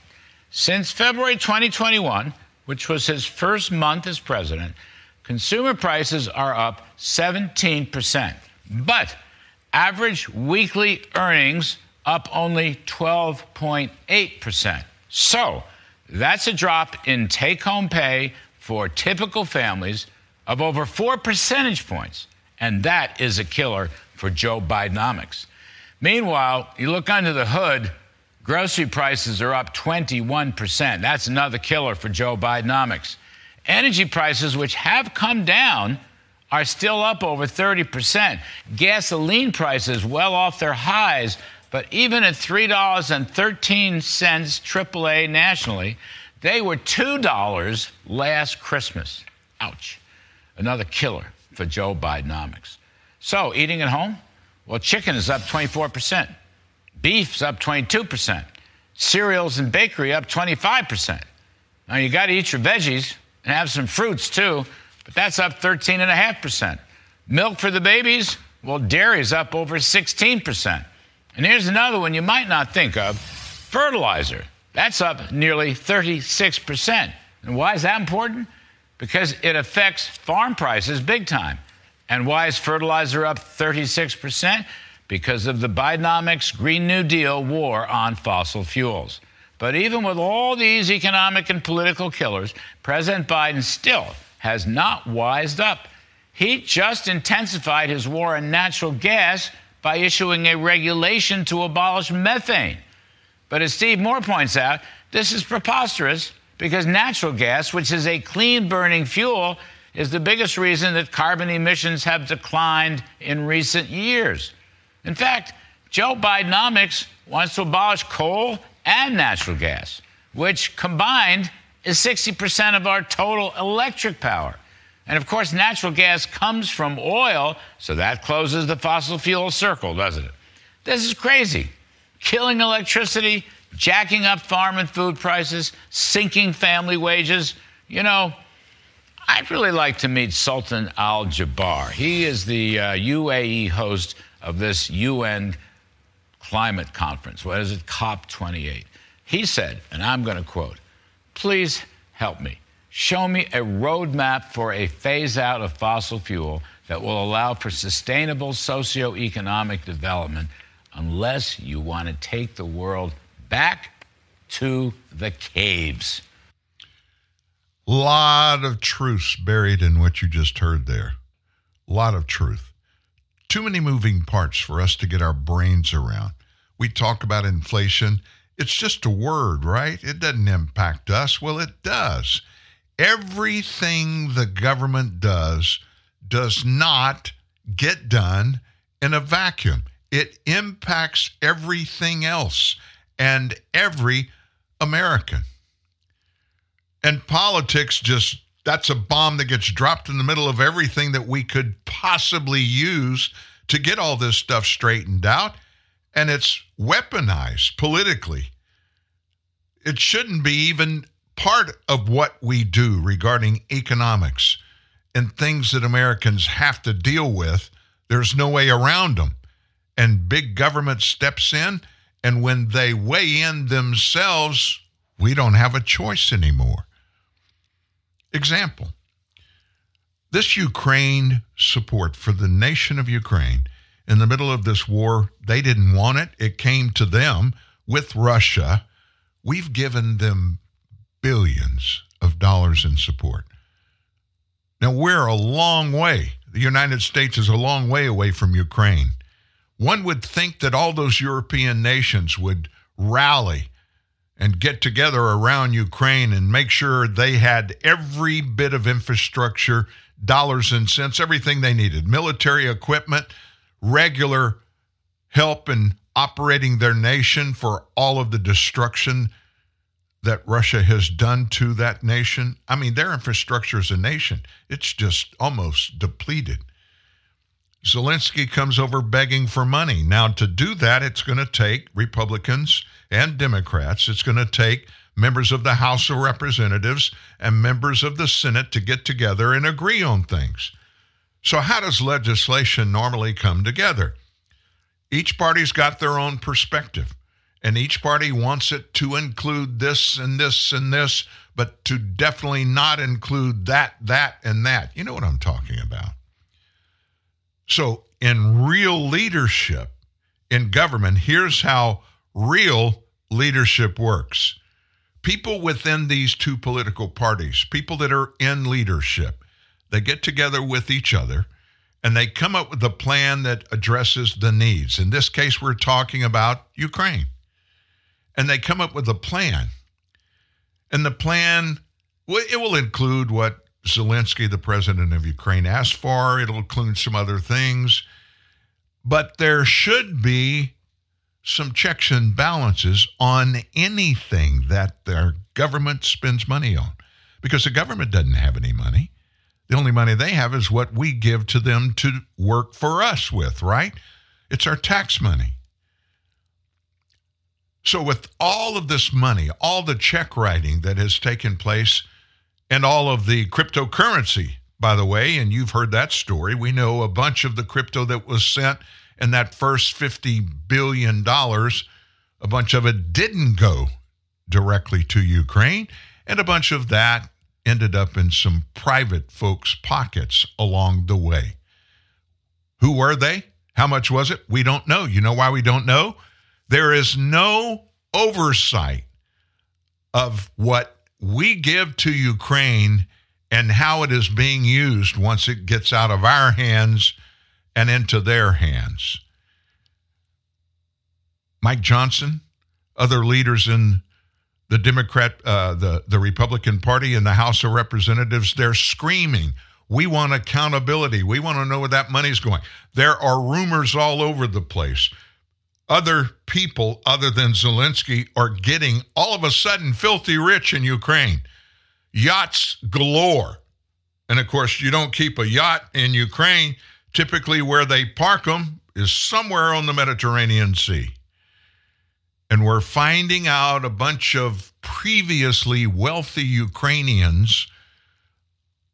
Since February 2021, which was his first month as president, consumer prices are up 17%. But average weekly earnings up only 12.8%. So that's a drop in take home pay for typical families of over four percentage points. And that is a killer for Joe Bidenomics. Meanwhile, you look under the hood, grocery prices are up 21%. That's another killer for Joe Bidenomics. Energy prices, which have come down, are still up over 30%. Gasoline prices well off their highs, but even at $3.13 AAA nationally, they were $2 last Christmas. Ouch. Another killer for Joe Bidenomics. So, eating at home? Well, chicken is up 24%. Beef's up 22%. Cereals and bakery up 25%. Now, you got to eat your veggies and have some fruits too, but that's up 13.5%. Milk for the babies? Well, dairy's up over 16%. And here's another one you might not think of fertilizer. That's up nearly 36%. And why is that important? Because it affects farm prices big time. And why is fertilizer up 36%? Because of the Bidenomics Green New Deal war on fossil fuels. But even with all these economic and political killers, President Biden still has not wised up. He just intensified his war on natural gas by issuing a regulation to abolish methane. But as Steve Moore points out, this is preposterous because natural gas, which is a clean burning fuel, is the biggest reason that carbon emissions have declined in recent years. In fact, Joe Bidenomics wants to abolish coal and natural gas, which combined is 60% of our total electric power. And of course, natural gas comes from oil, so that closes the fossil fuel circle, doesn't it? This is crazy. Killing electricity, jacking up farm and food prices, sinking family wages. You know, I'd really like to meet Sultan Al Jaber. He is the uh, UAE host of this UN climate conference. What is it? COP28. He said, and I'm going to quote, please help me. Show me a roadmap for a phase out of fossil fuel that will allow for sustainable socioeconomic development unless you want to take the world back to the caves. Lot of truths buried in what you just heard there. Lot of truth. Too many moving parts for us to get our brains around. We talk about inflation. It's just a word, right? It doesn't impact us. Well, it does. Everything the government does does not get done in a vacuum. It impacts everything else and every American. And politics just, that's a bomb that gets dropped in the middle of everything that we could possibly use to get all this stuff straightened out. And it's weaponized politically. It shouldn't be even part of what we do regarding economics and things that Americans have to deal with. There's no way around them. And big government steps in, and when they weigh in themselves, we don't have a choice anymore. Example this Ukraine support for the nation of Ukraine in the middle of this war, they didn't want it. It came to them with Russia. We've given them billions of dollars in support. Now, we're a long way. The United States is a long way away from Ukraine. One would think that all those European nations would rally and get together around Ukraine and make sure they had every bit of infrastructure, dollars and cents, everything they needed military equipment, regular help in operating their nation for all of the destruction that Russia has done to that nation. I mean, their infrastructure as a nation, it's just almost depleted. Zelensky comes over begging for money. Now, to do that, it's going to take Republicans and Democrats, it's going to take members of the House of Representatives and members of the Senate to get together and agree on things. So, how does legislation normally come together? Each party's got their own perspective, and each party wants it to include this and this and this, but to definitely not include that, that, and that. You know what I'm talking about. So, in real leadership in government, here's how real leadership works. People within these two political parties, people that are in leadership, they get together with each other and they come up with a plan that addresses the needs. In this case, we're talking about Ukraine. And they come up with a plan. And the plan, it will include what Zelensky, the president of Ukraine, asked for. It'll include some other things. But there should be some checks and balances on anything that their government spends money on because the government doesn't have any money. The only money they have is what we give to them to work for us with, right? It's our tax money. So, with all of this money, all the check writing that has taken place, and all of the cryptocurrency, by the way, and you've heard that story, we know a bunch of the crypto that was sent in that first $50 billion, a bunch of it didn't go directly to Ukraine, and a bunch of that ended up in some private folks' pockets along the way. Who were they? How much was it? We don't know. You know why we don't know? There is no oversight of what we give to Ukraine and how it is being used once it gets out of our hands and into their hands. Mike Johnson, other leaders in the Democrat, uh, the the Republican Party in the House of Representatives, they're screaming, "We want accountability. We want to know where that money's going." There are rumors all over the place. Other people, other than Zelensky, are getting all of a sudden filthy rich in Ukraine, yachts galore, and of course, you don't keep a yacht in Ukraine. Typically, where they park them is somewhere on the Mediterranean Sea. And we're finding out a bunch of previously wealthy Ukrainians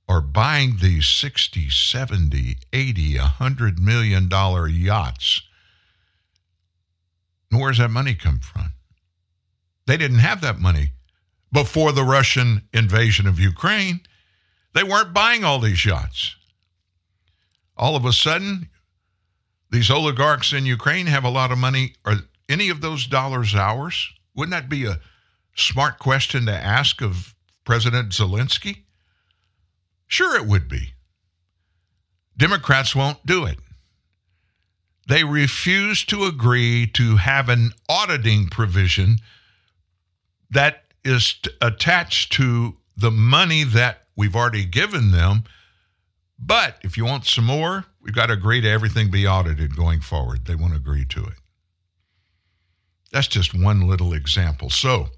are buying these 60, 70, 80, 100 million dollar yachts. Where's that money come from? They didn't have that money before the Russian invasion of Ukraine. They weren't buying all these yachts. All of a sudden, these oligarchs in Ukraine have a lot of money. Are any of those dollars ours? Wouldn't that be a smart question to ask of President Zelensky? Sure, it would be. Democrats won't do it. They refuse to agree to have an auditing provision that is attached to the money that we've already given them. But if you want some more, we've got to agree to everything be audited going forward. They won't agree to it. That's just one little example. So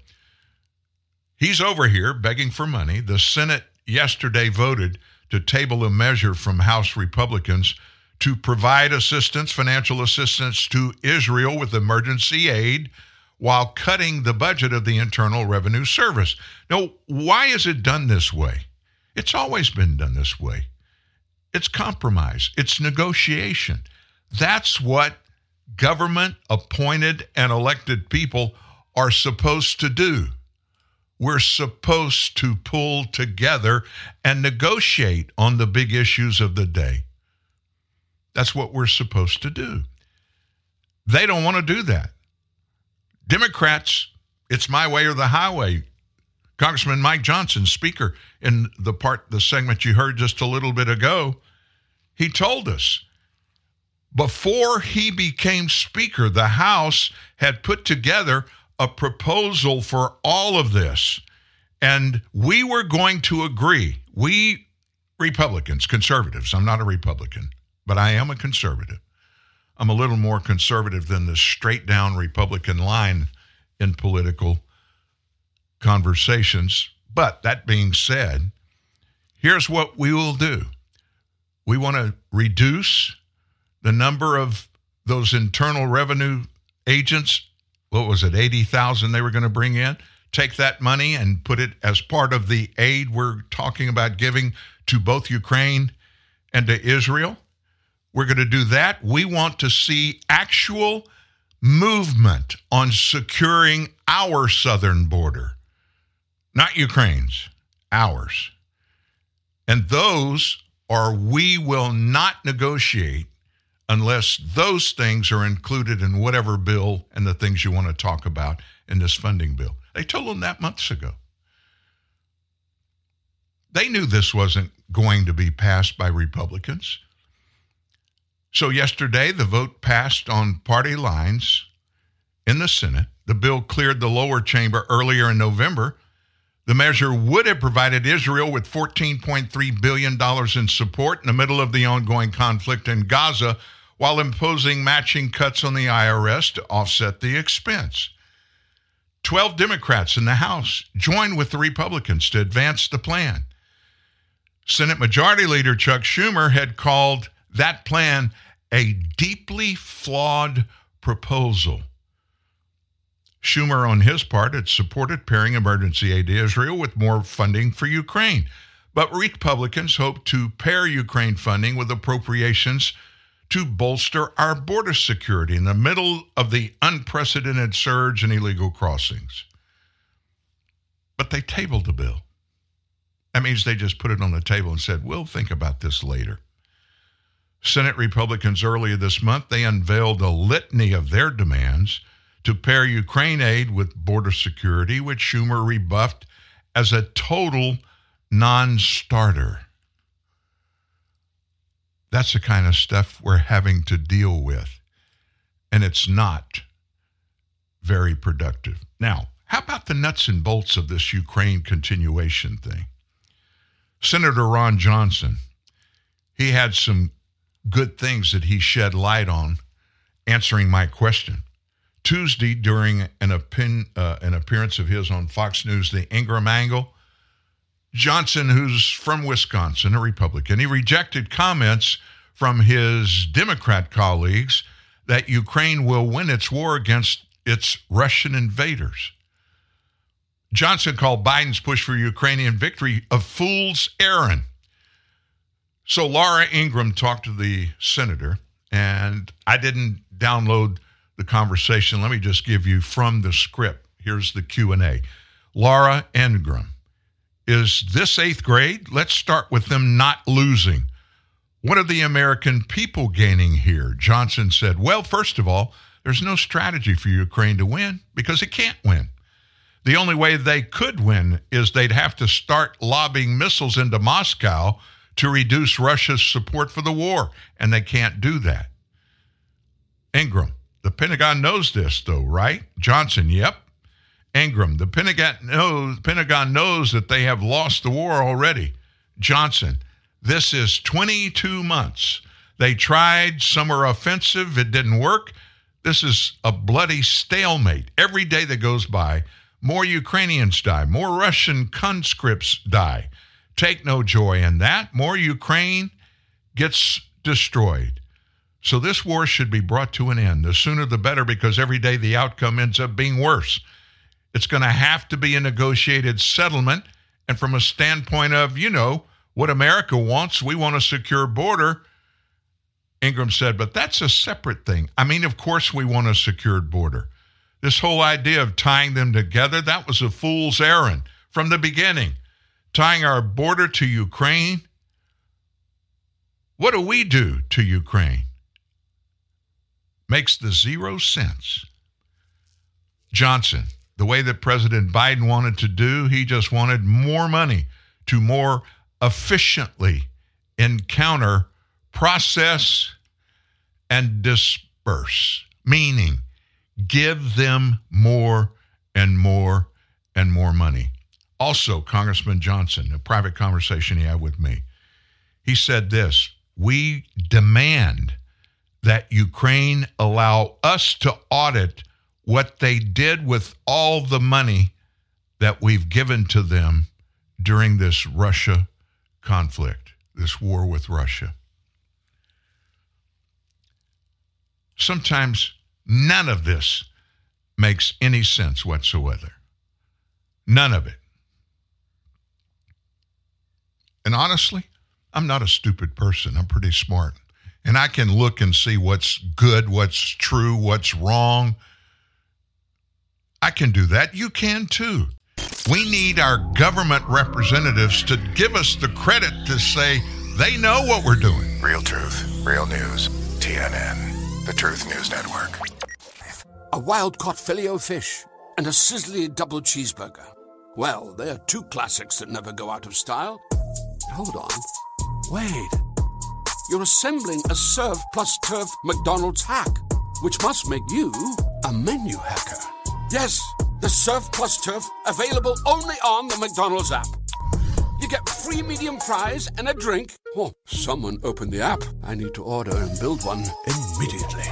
he's over here begging for money. The Senate yesterday voted to table a measure from House Republicans to provide assistance, financial assistance to Israel with emergency aid while cutting the budget of the Internal Revenue Service. Now, why is it done this way? It's always been done this way. It's compromise, it's negotiation. That's what government appointed and elected people are supposed to do. We're supposed to pull together and negotiate on the big issues of the day. That's what we're supposed to do. They don't want to do that. Democrats, it's my way or the highway. Congressman Mike Johnson, speaker, in the part, the segment you heard just a little bit ago, he told us before he became speaker, the House had put together a proposal for all of this. And we were going to agree. We Republicans, conservatives, I'm not a Republican, but I am a conservative. I'm a little more conservative than the straight down Republican line in political conversations. But that being said, here's what we will do we want to reduce the number of those internal revenue agents. What was it, 80,000 they were going to bring in? Take that money and put it as part of the aid we're talking about giving to both Ukraine and to Israel. We're going to do that. We want to see actual movement on securing our southern border, not Ukraine's, ours. And those are we will not negotiate unless those things are included in whatever bill and the things you want to talk about in this funding bill. They told them that months ago. They knew this wasn't going to be passed by Republicans. So, yesterday, the vote passed on party lines in the Senate. The bill cleared the lower chamber earlier in November. The measure would have provided Israel with $14.3 billion in support in the middle of the ongoing conflict in Gaza while imposing matching cuts on the IRS to offset the expense. 12 Democrats in the House joined with the Republicans to advance the plan. Senate Majority Leader Chuck Schumer had called that plan a deeply flawed proposal. Schumer, on his part, had supported pairing emergency aid to Israel with more funding for Ukraine. But Republicans hope to pair Ukraine funding with appropriations to bolster our border security in the middle of the unprecedented surge in illegal crossings. But they tabled the bill. That means they just put it on the table and said, we'll think about this later. Senate Republicans earlier this month, they unveiled a litany of their demands to pair Ukraine aid with border security, which Schumer rebuffed as a total non starter. That's the kind of stuff we're having to deal with. And it's not very productive. Now, how about the nuts and bolts of this Ukraine continuation thing? Senator Ron Johnson, he had some good things that he shed light on answering my question. Tuesday, during an, opin, uh, an appearance of his on Fox News, the Ingraham Angle, Johnson, who's from Wisconsin, a Republican, he rejected comments from his Democrat colleagues that Ukraine will win its war against its Russian invaders. Johnson called Biden's push for Ukrainian victory a fool's errand. So Laura Ingraham talked to the senator, and I didn't download the conversation. Let me just give you from the script. Here's the Q&A. Laura Ingraham, is this 8th grade? Let's start with them not losing. What are the American people gaining here? Johnson said, "Well, first of all, there's no strategy for Ukraine to win because it can't win. The only way they could win is they'd have to start lobbing missiles into Moscow to reduce Russia's support for the war, and they can't do that. Ingraham, the Pentagon knows this, though, right? Johnson, yep. Ingraham, the Pentagon knows, Pentagon knows that they have lost the war already. Johnson, this is 22 months. They tried, some offensive, it didn't work. This is a bloody stalemate. Every day that goes by, more Ukrainians die, more Russian conscripts die. Take no joy in that. More Ukraine gets destroyed. So this war should be brought to an end. The sooner the better, because every day the outcome ends up being worse. It's going to have to be a negotiated settlement. And from a standpoint of, you know, what America wants, we want a secure border. Ingraham said, but that's a separate thing. I mean, of course, we want a secured border. This whole idea of tying them together, that was a fool's errand from the beginning. Tying our border to Ukraine. What do we do to Ukraine? Makes the zero sense. Johnson, the way that President Biden wanted to do, he just wanted more money to more efficiently encounter, process, and disperse, meaning give them more and more and more money. Also, Congressman Johnson, a private conversation he had with me, he said this We demand that Ukraine allow us to audit what they did with all the money that we've given to them during this Russia conflict, this war with Russia. Sometimes none of this makes any sense whatsoever. None of it. And honestly, I'm not a stupid person. I'm pretty smart. And I can look and see what's good, what's true, what's wrong. I can do that. You can too. We need our government representatives to give us the credit to say they know what we're doing. Real truth, real news. TNN, the Truth News Network. A wild caught filet o fish and a sizzly double cheeseburger. Well, they're two classics that never go out of style. Hold on. Wait. you're assembling a Surf Plus Turf McDonald's hack, which must make you a menu hacker. Yes, the Surf Plus Turf available only on the McDonald's app. You get free medium fries and a drink. Oh, someone open the app. I need to order and build one immediately.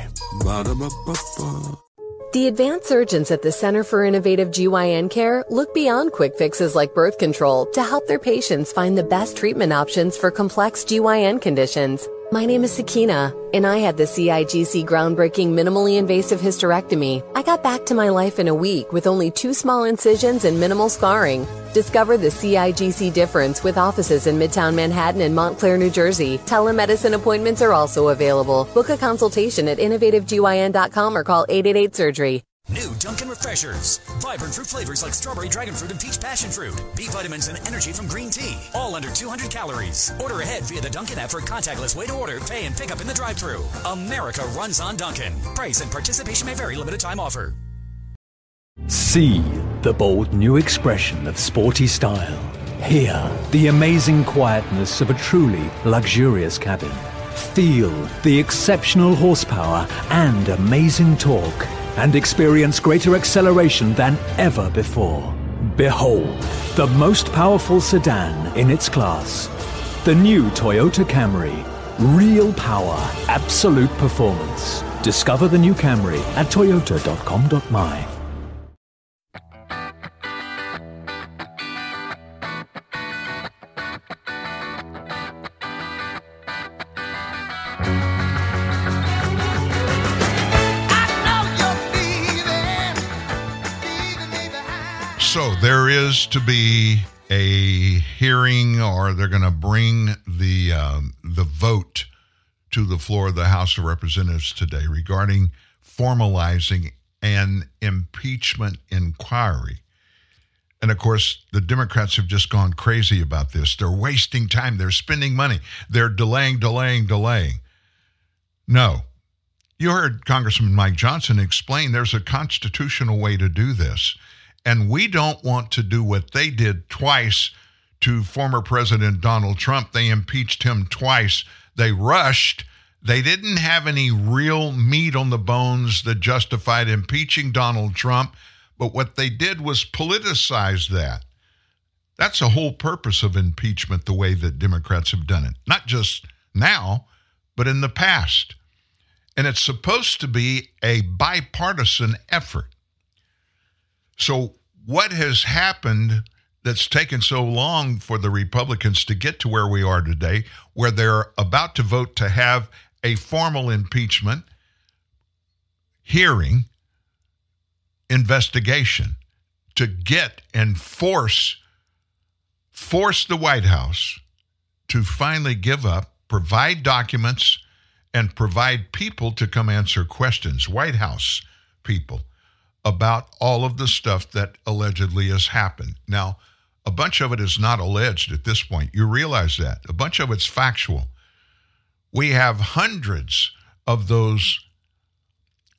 Ba-da-ba-ba-ba. The advanced surgeons at the Center for Innovative GYN Care look beyond quick fixes like birth control to help their patients find the best treatment options for complex GYN conditions. My name is Sakina, and I had the CIGC groundbreaking minimally invasive hysterectomy. I got back to my life in a week with only two small incisions and minimal scarring. Discover the CIGC difference with offices in Midtown Manhattan and Montclair, New Jersey. Telemedicine appointments are also available. Book a consultation at innovativegyn.com or call 888 Surgery. New Dunkin' Refreshers. Vibrant fruit flavors like strawberry, dragon fruit, and peach passion fruit. B vitamins and energy from green tea. All under 200 calories. Order ahead via the Dunkin' app for contactless way to order, pay, and pick up in the drive thru America runs on Dunkin'. Price and participation may vary. Limited time offer. See the bold new expression of sporty style. Hear the amazing quietness of a truly luxurious cabin. Feel the exceptional horsepower and amazing torque. And experience greater acceleration than ever before. Behold, the most powerful sedan in its class. The new Toyota Camry. Real power, absolute performance. Discover the new Camry at toyota.com.my. is to be a hearing, or they're going to bring the um, the vote to the floor of the House of Representatives today regarding formalizing an impeachment inquiry. And of course, the Democrats have just gone crazy about this. They're wasting time. They're spending money. They're delaying, delaying, delaying. No. You heard Congressman Mike Johnson explain there's a constitutional way to do this. And we don't want to do what they did twice to former President Donald Trump. They impeached him twice. They rushed. They didn't have any real meat on the bones that justified impeaching Donald Trump. But what they did was politicize that. That's the whole purpose of impeachment, the way that Democrats have done it. Not just now, but in the past. And it's supposed to be a bipartisan effort. So, what has happened that's taken so long for the Republicans to get to where we are today, where they're about to vote to have a formal impeachment hearing investigation to get and force force the White House to finally give up, provide documents and provide people to come answer questions, White House people about all of the stuff that allegedly has happened. Now, a bunch of it is not alleged at this point. You realize that. A bunch of it's factual. We have hundreds of those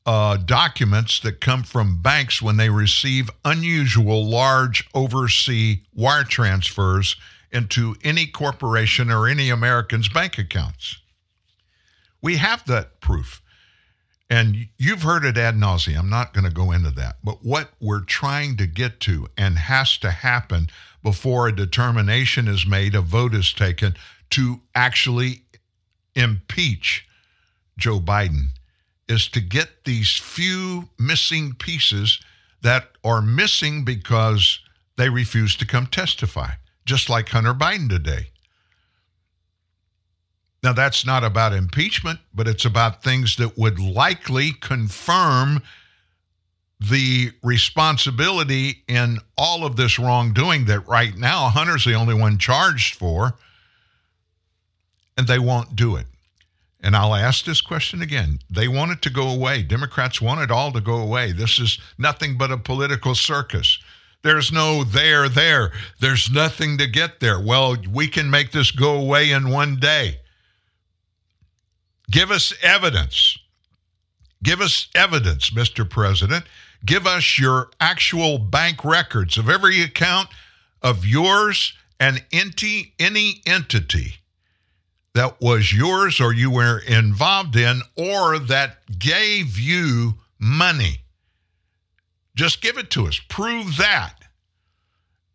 uh, documents that come from banks when they receive unusual large overseas wire transfers into any corporation or any American's bank accounts. We have that proof. And you've heard it ad nauseum. I'm not going to go into that. But what we're trying to get to and has to happen before a determination is made, a vote is taken to actually impeach Joe Biden is to get these few missing pieces that are missing because they refuse to come testify, just like Hunter Biden today. Now, that's not about impeachment, but it's about things that would likely confirm the responsibility in all of this wrongdoing that right now Hunter's the only one charged for, and they won't do it. And I'll ask this question again. They want it to go away. Democrats want it all to go away. This is nothing but a political circus. There's no there, there. There's nothing to get there. Well, we can make this go away in one day. Give us evidence. Give us evidence, Mr. President. Give us your actual bank records of every account of yours and any, any entity that was yours or you were involved in or that gave you money. Just give it to us. Prove that.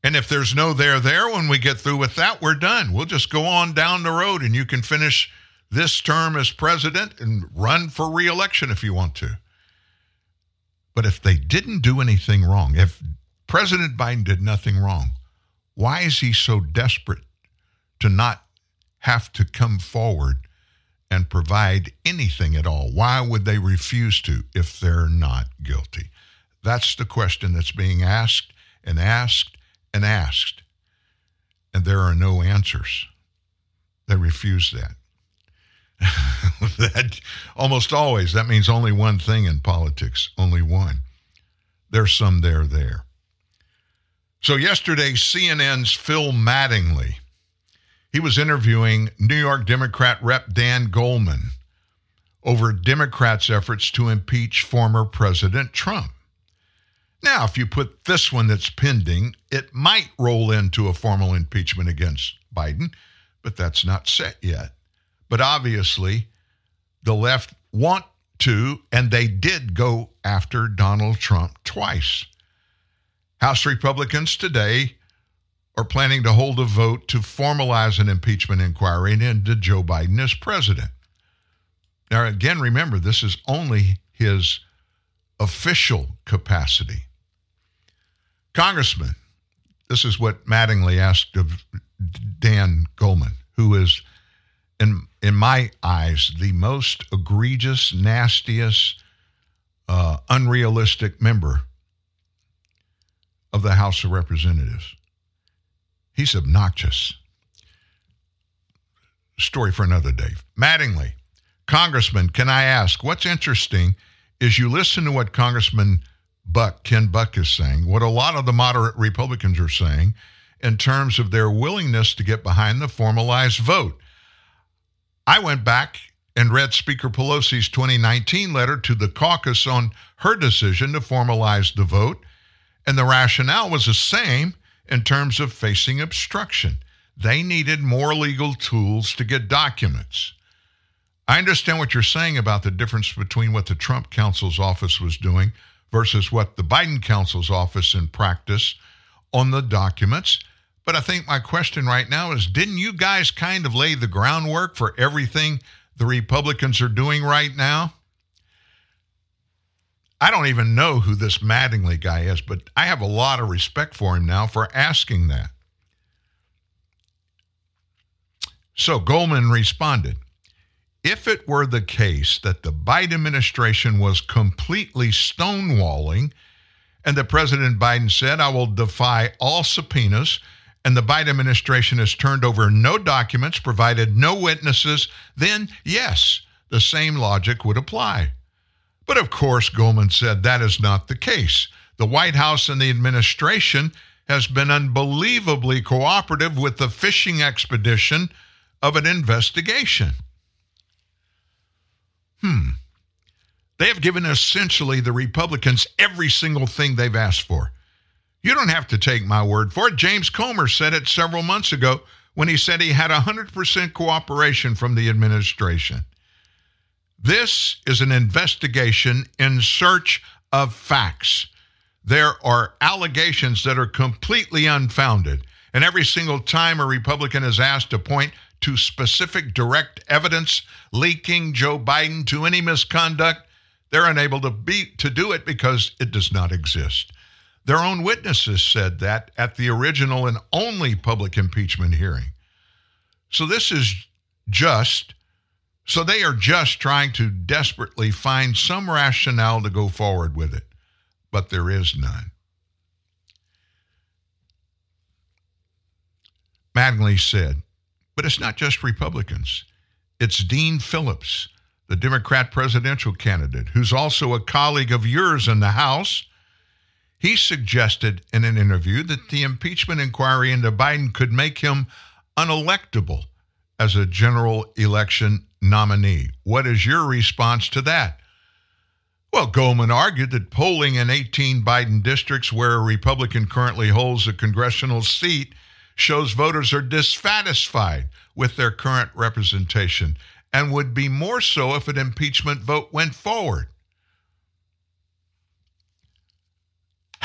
And if there's no there there when we get through with that, we're done. We'll just go on down the road and you can finish this term as president and run for reelection if you want to. But if they didn't do anything wrong, if President Biden did nothing wrong, why is he so desperate to not have to come forward and provide anything at all? Why would they refuse to if they're not guilty? That's the question that's being asked and asked and asked. And there are no answers. They refuse that. *laughs* that almost always that means only one thing in politics, only one. There's some there there. So yesterday CNN's Phil Mattingly he was interviewing New York Democrat Rep Dan Goldman over Democrats' efforts to impeach former President Trump. Now, if you put this one that's pending, it might roll into a formal impeachment against Biden, but that's not set yet. But obviously, the left want to, and they did go after Donald Trump twice. House Republicans today are planning to hold a vote to formalize an impeachment inquiry into Joe Biden as president. Now, again, remember, this is only his official capacity. Congressman, this is what Mattingly asked of Dan Goldman, who is, in, in my eyes, the most egregious, nastiest, uh, unrealistic member of the House of Representatives. He's obnoxious. Story for another day. Mattingly, Congressman, can I ask, what's interesting is you listen to what Congressman Buck, Ken Buck, is saying, what a lot of the moderate Republicans are saying in terms of their willingness to get behind the formalized vote. I went back and read Speaker Pelosi's 2019 letter to the caucus on her decision to formalize the vote, and the rationale was the same in terms of facing obstruction. They needed more legal tools to get documents. I understand what you're saying about the difference between what the Trump counsel's office was doing versus what the Biden counsel's office in practice on the documents. But I think my question right now is didn't you guys kind of lay the groundwork for everything the Republicans are doing right now? I don't even know who this Mattingly guy is, but I have a lot of respect for him now for asking that. So Goldman responded If it were the case that the Biden administration was completely stonewalling, and that President Biden said, I will defy all subpoenas, and the Biden administration has turned over no documents, provided no witnesses, then yes, the same logic would apply. But of course, Goldman said that is not the case. The White House and the administration has been unbelievably cooperative with the fishing expedition of an investigation. Hmm. They have given essentially the Republicans every single thing they've asked for. You don't have to take my word for it. James Comer said it several months ago when he said he had 100% cooperation from the administration. This is an investigation in search of facts. There are allegations that are completely unfounded. And every single time a Republican is asked to point to specific direct evidence leaking Joe Biden to any misconduct, they're unable to be to do it because it does not exist. Their own witnesses said that at the original and only public impeachment hearing. So this is just so they are just trying to desperately find some rationale to go forward with it, but there is none. Mattingly said, but it's not just Republicans. It's Dean Phillips, the Democrat presidential candidate, who's also a colleague of yours in the House. He suggested in an interview that the impeachment inquiry into Biden could make him unelectable as a general election nominee. What is your response to that? Well, Goldman argued that polling in 18 Biden districts where a Republican currently holds a congressional seat shows voters are dissatisfied with their current representation and would be more so if an impeachment vote went forward.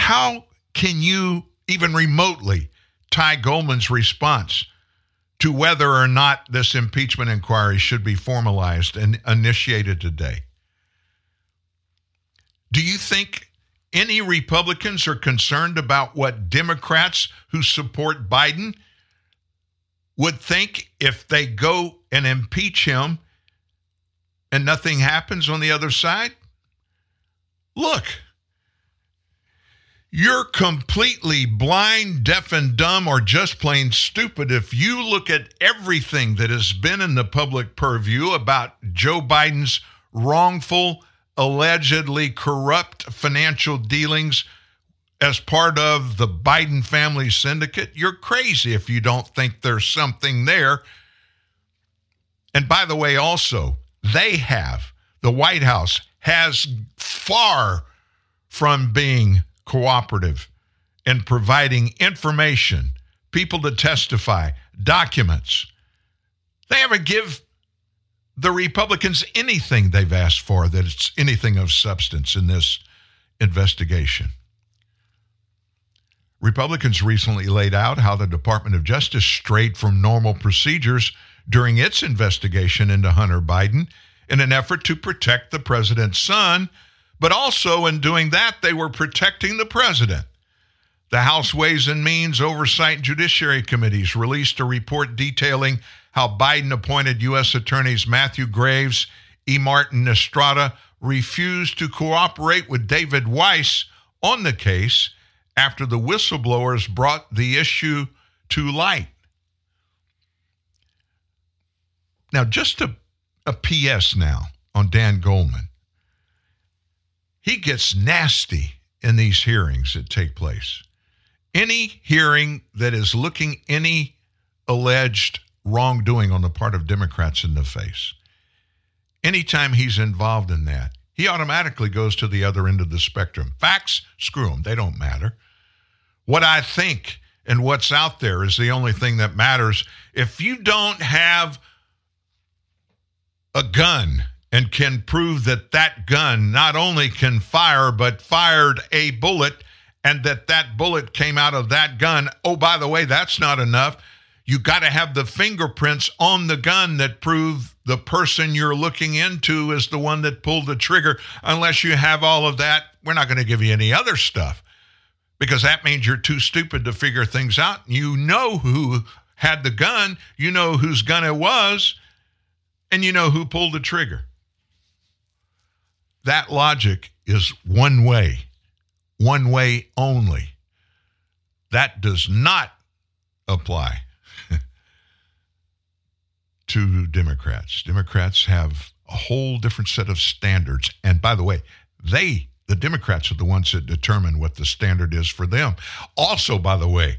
How can you even remotely tie Goldman's response to whether or not this impeachment inquiry should be formalized and initiated today? Do you think any Republicans are concerned about what Democrats who support Biden would think if they go and impeach him and nothing happens on the other side? Look, you're completely blind, deaf, and dumb, or just plain stupid if you look at everything that has been in the public purview about Joe Biden's wrongful, allegedly corrupt financial dealings as part of the Biden family syndicate. You're crazy if you don't think there's something there. And by the way, also, they have, the White House has far from being cooperative in providing information, people to testify, documents. They haven't give the Republicans anything they've asked for that it's anything of substance in this investigation. Republicans recently laid out how the Department of Justice strayed from normal procedures during its investigation into Hunter Biden in an effort to protect the president's son, but also in doing that, they were protecting the president. The House Ways and Means Oversight Judiciary Committees released a report detailing how Biden appointed U.S. Attorneys Matthew Graves, E. Martin Estrada refused to cooperate with David Weiss on the case after the whistleblowers brought the issue to light. Now, just a, a PS now on Dan Goldman. He gets nasty in these hearings that take place. Any hearing that is looking any alleged wrongdoing on the part of Democrats in the face, anytime he's involved in that, he automatically goes to the other end of the spectrum. Facts, screw them, they don't matter. What I think and what's out there is the only thing that matters. If you don't have a gun and can prove that that gun not only can fire, but fired a bullet, and that that bullet came out of that gun. Oh, by the way, that's not enough. You got to have the fingerprints on the gun that prove the person you're looking into is the one that pulled the trigger. Unless you have all of that, we're not going to give you any other stuff because that means you're too stupid to figure things out. You know who had the gun, you know whose gun it was, and you know who pulled the trigger. That logic is one way, one way only. That does not apply *laughs* to Democrats. Democrats have a whole different set of standards. And by the way, they, the Democrats, are the ones that determine what the standard is for them. Also, by the way,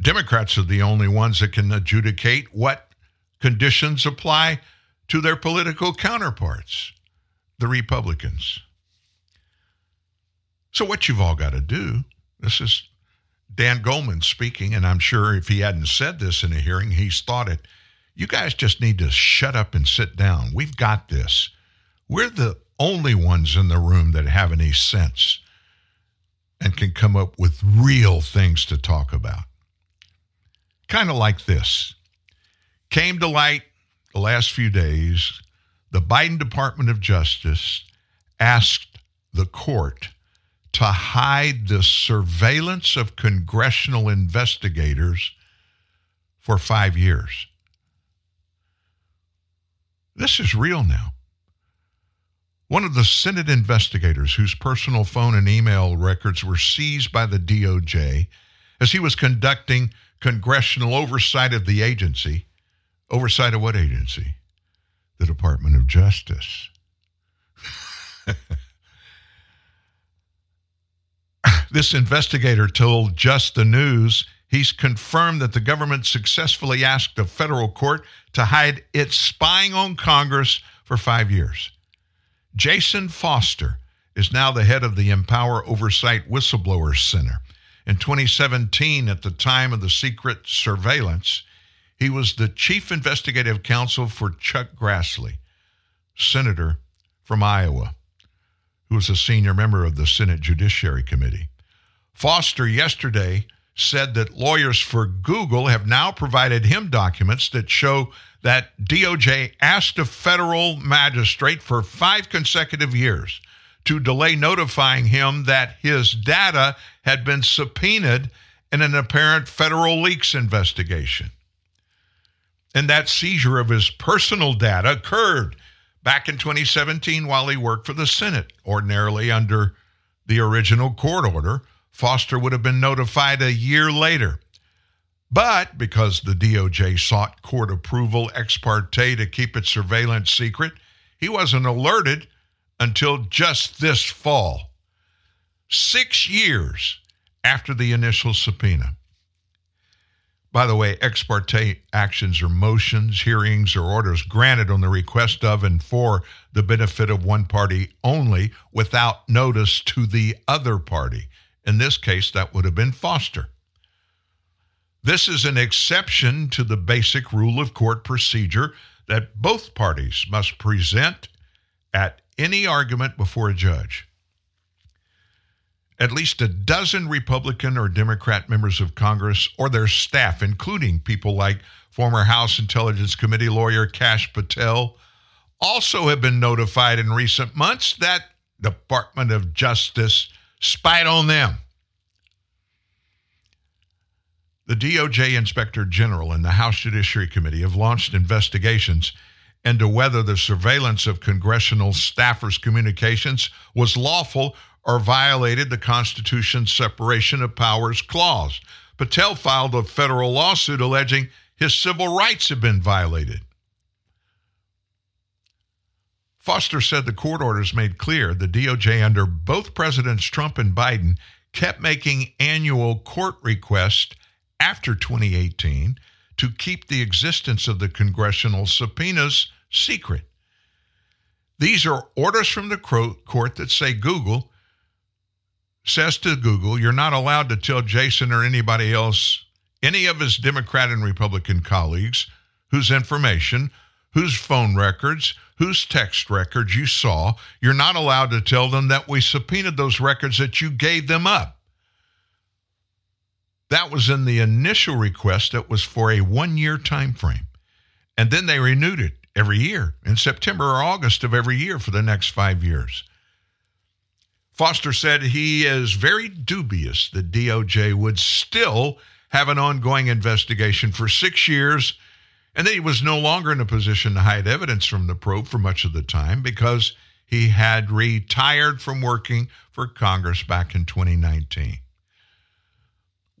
Democrats are the only ones that can adjudicate what conditions apply to their political counterparts, the Republicans. So, what you've all got to do, this is Dan Goldman speaking, and I'm sure if he hadn't said this in a hearing, he's thought it. You guys just need to shut up and sit down. We've got this. We're the only ones in the room that have any sense and can come up with real things to talk about. Kind of like this came to light the last few days. The Biden Department of Justice asked the court to hide the surveillance of congressional investigators for five years. This is real now. One of the Senate investigators whose personal phone and email records were seized by the DOJ as he was conducting congressional oversight of the agency. Oversight of what agency? The Department of Justice. *laughs* this investigator told Just the News he's confirmed that the government successfully asked a federal court to hide its spying on Congress for five years. Jason Foster is now the head of the Empower Oversight Whistleblower Center. In 2017, at the time of the secret surveillance, he was the chief investigative counsel for Chuck Grassley, senator from Iowa, who was a senior member of the Senate Judiciary Committee. Foster yesterday said that lawyers for Google have now provided him documents that show that DOJ asked a federal magistrate for five consecutive years to delay notifying him that his data had been subpoenaed in an apparent federal leaks investigation. And that seizure of his personal data occurred back in 2017 while he worked for the Senate. Ordinarily, under the original court order, Foster would have been notified a year later. But because the DOJ sought court approval ex parte to keep its surveillance secret, he wasn't alerted until just this fall, six years after the initial subpoena. By the way, ex parte actions are motions, hearings, or orders granted on the request of and for the benefit of one party only without notice to the other party. In this case, that would have been Foster. This is an exception to the basic rule of court procedure that both parties must present at any argument before a judge. At least a dozen Republican or Democrat members of Congress or their staff, including people like former House Intelligence Committee lawyer Kash Patel, also have been notified in recent months that Department of Justice spied on them. The DOJ Inspector General and the House Judiciary Committee have launched investigations into whether the surveillance of congressional staffers' communications was lawful or violated the Constitution's separation of powers clause. Patel filed a federal lawsuit alleging his civil rights have been violated. Foster said the court orders made clear the DOJ under both Presidents Trump and Biden kept making annual court requests after 2018 to keep the existence of the congressional subpoenas secret. These are orders from the court that say Google says to Google, you're not allowed to tell Jason or anybody else, any of his Democrat and Republican colleagues, whose information, whose phone records, whose text records you saw. You're not allowed to tell them that we subpoenaed those records that you gave them up. That was in the initial request that was for a one year time frame. And then they renewed it every year in September or August of every year for the next five years. Foster said he is very dubious that DOJ would still have an ongoing investigation for six years and that he was no longer in a position to hide evidence from the probe for much of the time because he had retired from working for Congress back in 2019.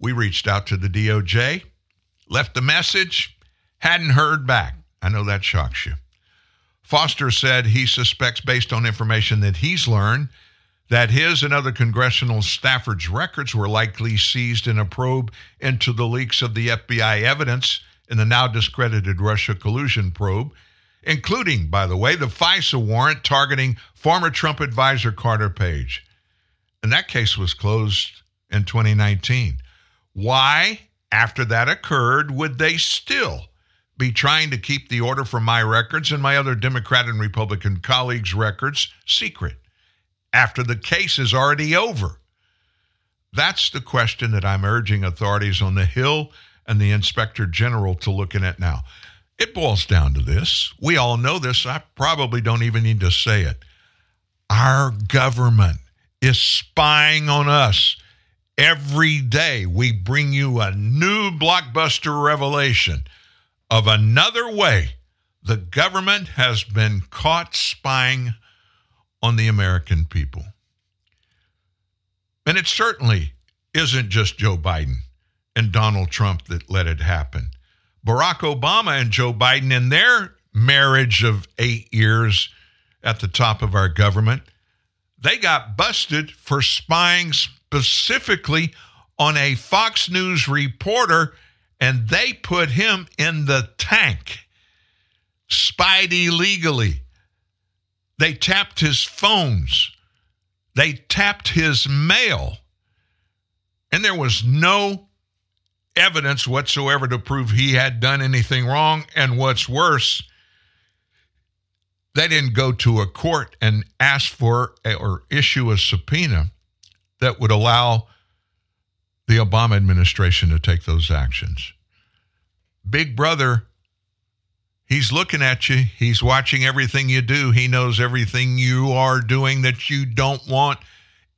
We reached out to the DOJ, left a message, hadn't heard back. I know that shocks you. Foster said he suspects, based on information that he's learned, that his and other congressional staffers' records were likely seized in a probe into the leaks of the FBI evidence in the now discredited Russia collusion probe, including, by the way, the FISA warrant targeting former Trump advisor Carter Page. And that case was closed in 2019. Why, after that occurred, would they still be trying to keep the order for my records and my other Democrat and Republican colleagues' records secret after the case is already over? That's the question that I'm urging authorities on the Hill and the Inspector General to looking at now. It boils down to this. We all know this. I probably don't even need to say it. Our government is spying on us. Every day we bring you a new blockbuster revelation of another way the government has been caught spying on the American people. And it certainly isn't just Joe Biden and Donald Trump that let it happen. Barack Obama and Joe Biden, in their marriage of eight years at the top of our government, they got busted for spying specifically on a Fox News reporter, and they put him in the tank, spied illegally. They tapped his phones, they tapped his mail And there was no evidence whatsoever to prove he had done anything wrong. And what's worse, they didn't go to a court and ask for a, or issue a subpoena that would allow the Obama administration to take those actions. Big Brother, he's looking at you. He's watching everything you do. He knows everything you are doing that you don't want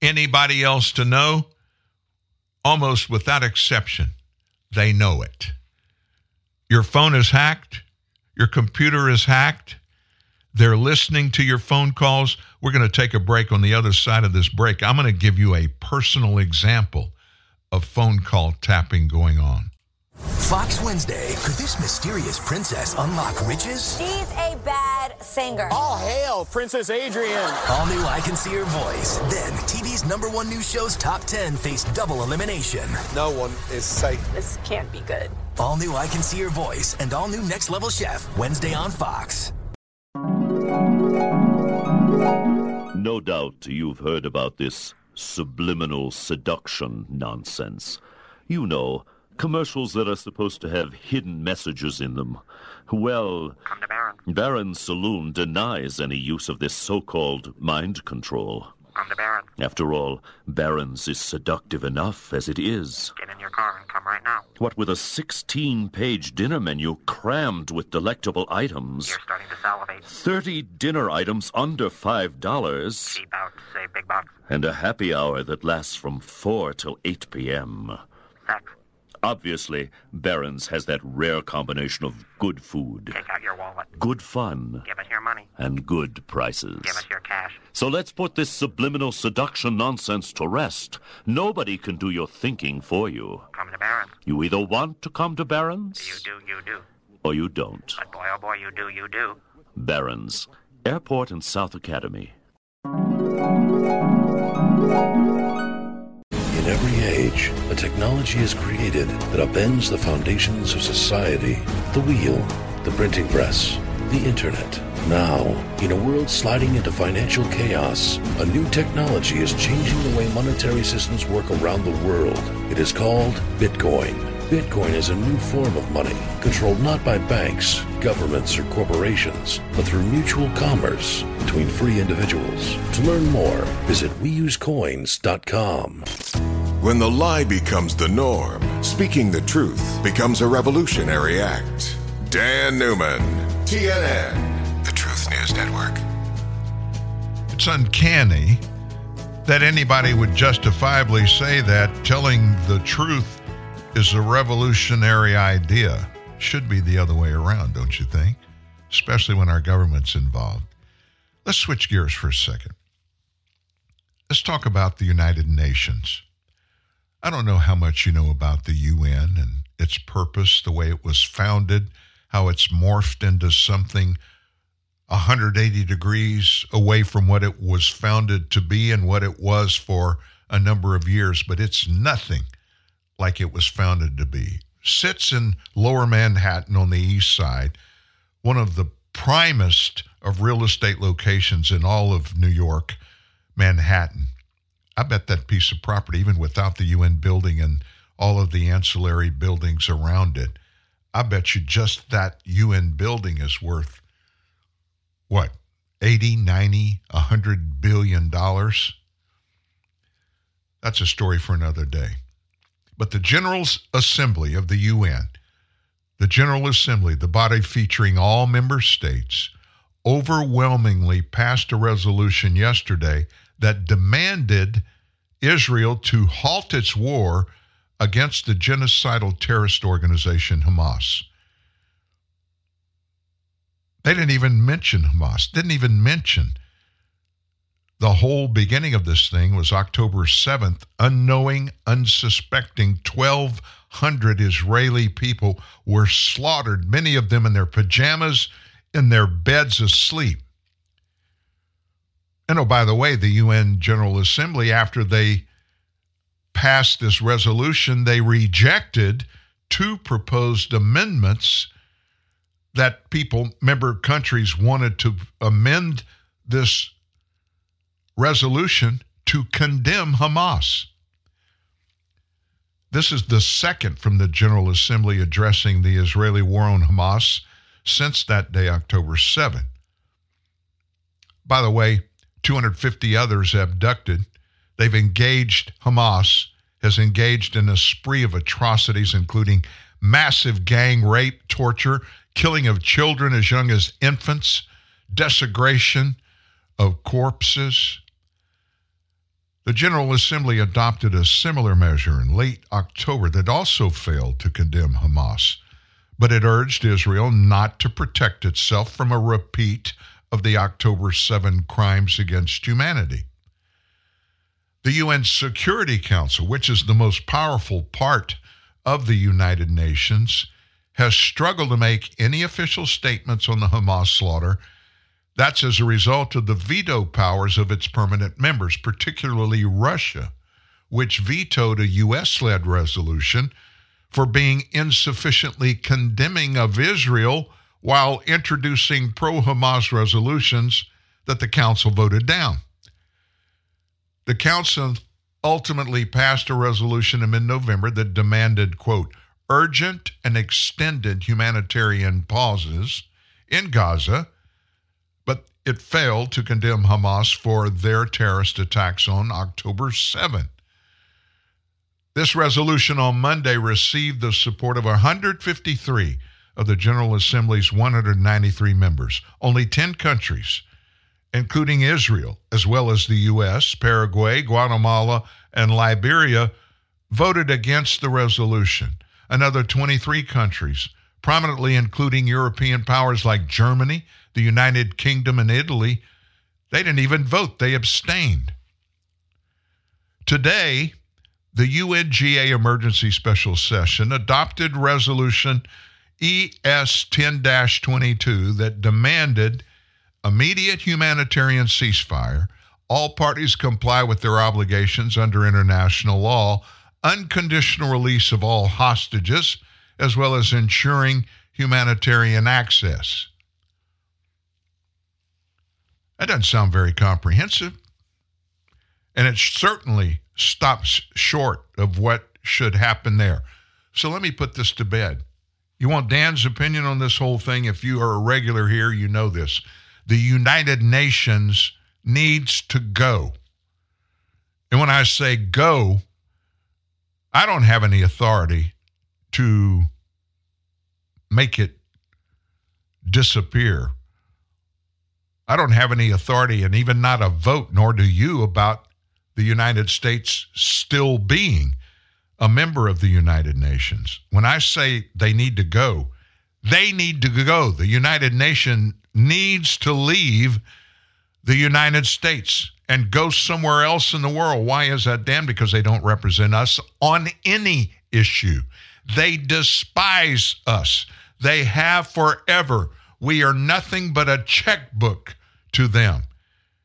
anybody else to know. Almost without exception, they know it. Your phone is hacked, your computer is hacked. They're listening to your phone calls. We're going to take a break on the other side of this break. I'm going to give you a personal example of phone call tapping going on. Fox Wednesday. Could this mysterious princess unlock riches? She's a bad singer. All hail, Princess Adrian. All new I Can See Her Voice. Then, TV's number one news show's top 10 face double elimination. No one is safe. This can't be good. All new I Can See Her Voice and all new Next Level Chef. Wednesday on Fox. No doubt you've heard about this subliminal seduction nonsense. You know, commercials that are supposed to have hidden messages in them. Well, Baron's Saloon denies any use of this so-called mind control. Come to Baron. After all, Baron's is seductive enough as it is. Get in your car and come right now. What with a 16-page dinner menu crammed with delectable items, You're starting to salivate. 30 dinner items under $5, Cheap out, save big bucks. and a happy hour that lasts from 4 till 8 p.m. Sex. Obviously, Barron's has that rare combination of good food, Take out your wallet. good fun, Give us your money. and good prices. Give us your cash. So let's put this subliminal seduction nonsense to rest. Nobody can do your thinking for you. Come to Baron. You either want to come to Barron's You do, you do. or you don't. But boy, oh boy, you do, you do. Barron's, Airport and South Academy. In every age, a technology is created that upends the foundations of society. The wheel, the printing press, the internet. Now, in a world sliding into financial chaos, a new technology is changing the way monetary systems work around the world. It is called Bitcoin. Bitcoin is a new form of money, controlled not by banks, governments, or corporations, but through mutual commerce between free individuals. To learn more, visit weusecoins.com. When the lie becomes the norm, speaking the truth becomes a revolutionary act. Dan Newman, TNN, the Truth News Network. It's uncanny that anybody would justifiably say that telling the truth is a revolutionary idea. Should be the other way around, don't you think? Especially when our government's involved. Let's switch gears for a second. Let's talk about the United Nations. I don't know how much you know about the UN and its purpose, the way it was founded, how it's morphed into something 180 degrees away from what it was founded to be and what it was for a number of years, but it's nothing like it was founded to be. Sits in lower Manhattan on the east side, one of the primest of real estate locations in all of New York, Manhattan. I bet that piece of property, even without the UN building and all of the ancillary buildings around it, I bet you just that UN building is worth what 80 90 100 billion dollars that's a story for another day but the general assembly of the un the general assembly the body featuring all member states overwhelmingly passed a resolution yesterday that demanded israel to halt its war against the genocidal terrorist organization hamas. They didn't even mention Hamas, didn't even mention the whole beginning of this thing was October 7th. Unknowing, unsuspecting 1,200 Israeli people were slaughtered, many of them in their pajamas, in their beds asleep. And oh, by the way, the UN General Assembly, after they passed this resolution, they rejected two proposed amendments that people, member countries, wanted to amend this resolution to condemn Hamas. This is the second from the General Assembly addressing the Israeli war on Hamas since that day, October 7. By the way, 250 others abducted. They've engaged, Hamas has engaged in a spree of atrocities, including massive gang rape, torture, killing of children as young as infants, desecration of corpses. The General Assembly adopted a similar measure in late October that also failed to condemn Hamas, but it urged Israel not to protect itself from a repeat of the October 7 crimes against humanity. The UN Security Council, which is the most powerful part of the United Nations, has struggled to make any official statements on the Hamas slaughter. That's as a result of the veto powers of its permanent members, particularly Russia, which vetoed a U.S. led resolution for being insufficiently condemning of Israel while introducing pro Hamas resolutions that the Council voted down. The Council ultimately passed a resolution in mid November that demanded, quote, urgent and extended humanitarian pauses in Gaza, it failed to condemn Hamas for their terrorist attacks on October 7. This resolution on Monday received the support of 153 of the General Assembly's 193 members. Only 10 countries, including Israel, as well as the U.S., Paraguay, Guatemala, and Liberia, voted against the resolution. Another 23 countries, prominently including European powers like Germany, the United Kingdom, and Italy, they didn't even vote, they abstained. Today, the UNGA Emergency Special Session adopted Resolution ES 10 22 that demanded immediate humanitarian ceasefire, all parties comply with their obligations under international law, unconditional release of all hostages, as well as ensuring humanitarian access. That doesn't sound very comprehensive. And it certainly stops short of what should happen there. So let me put this to bed. You want Dan's opinion on this whole thing? If you are a regular here, you know this. The United Nations needs to go. And when I say go, I don't have any authority to make it disappear. I don't have any authority and even not a vote, nor do you, about the United States still being a member of the United Nations. When I say they need to go, they need to go. The United Nation needs to leave the United States and go somewhere else in the world. Why is that, Dan? Because they don't represent us on any issue. They despise us. They have forever. We are nothing but a checkbook to them.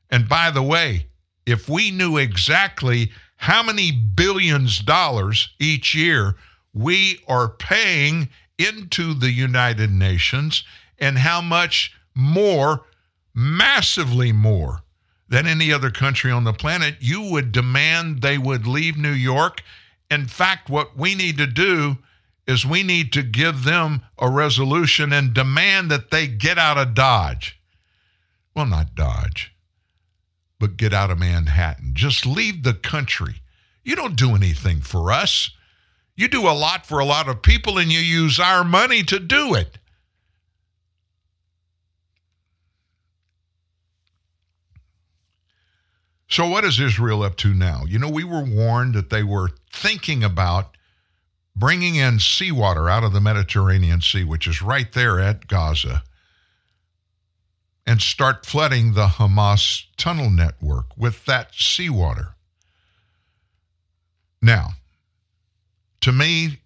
And by the way, if we knew exactly how many billions dollars each year we are paying into the United Nations and how much more, massively more than any other country on the planet, you would demand they would leave New York. In fact, what we need to do is we need to give them a resolution and demand that they get out of Dodge. Well, not Dodge, but get out of Manhattan. Just leave the country. You don't do anything for us. You do a lot for a lot of people, and you use our money to do it. So, what is Israel up to now? You know, we were warned that they were thinking about bringing in seawater out of the Mediterranean Sea, which is right there at Gaza, and start flooding the Hamas tunnel network with that seawater. Now, to me,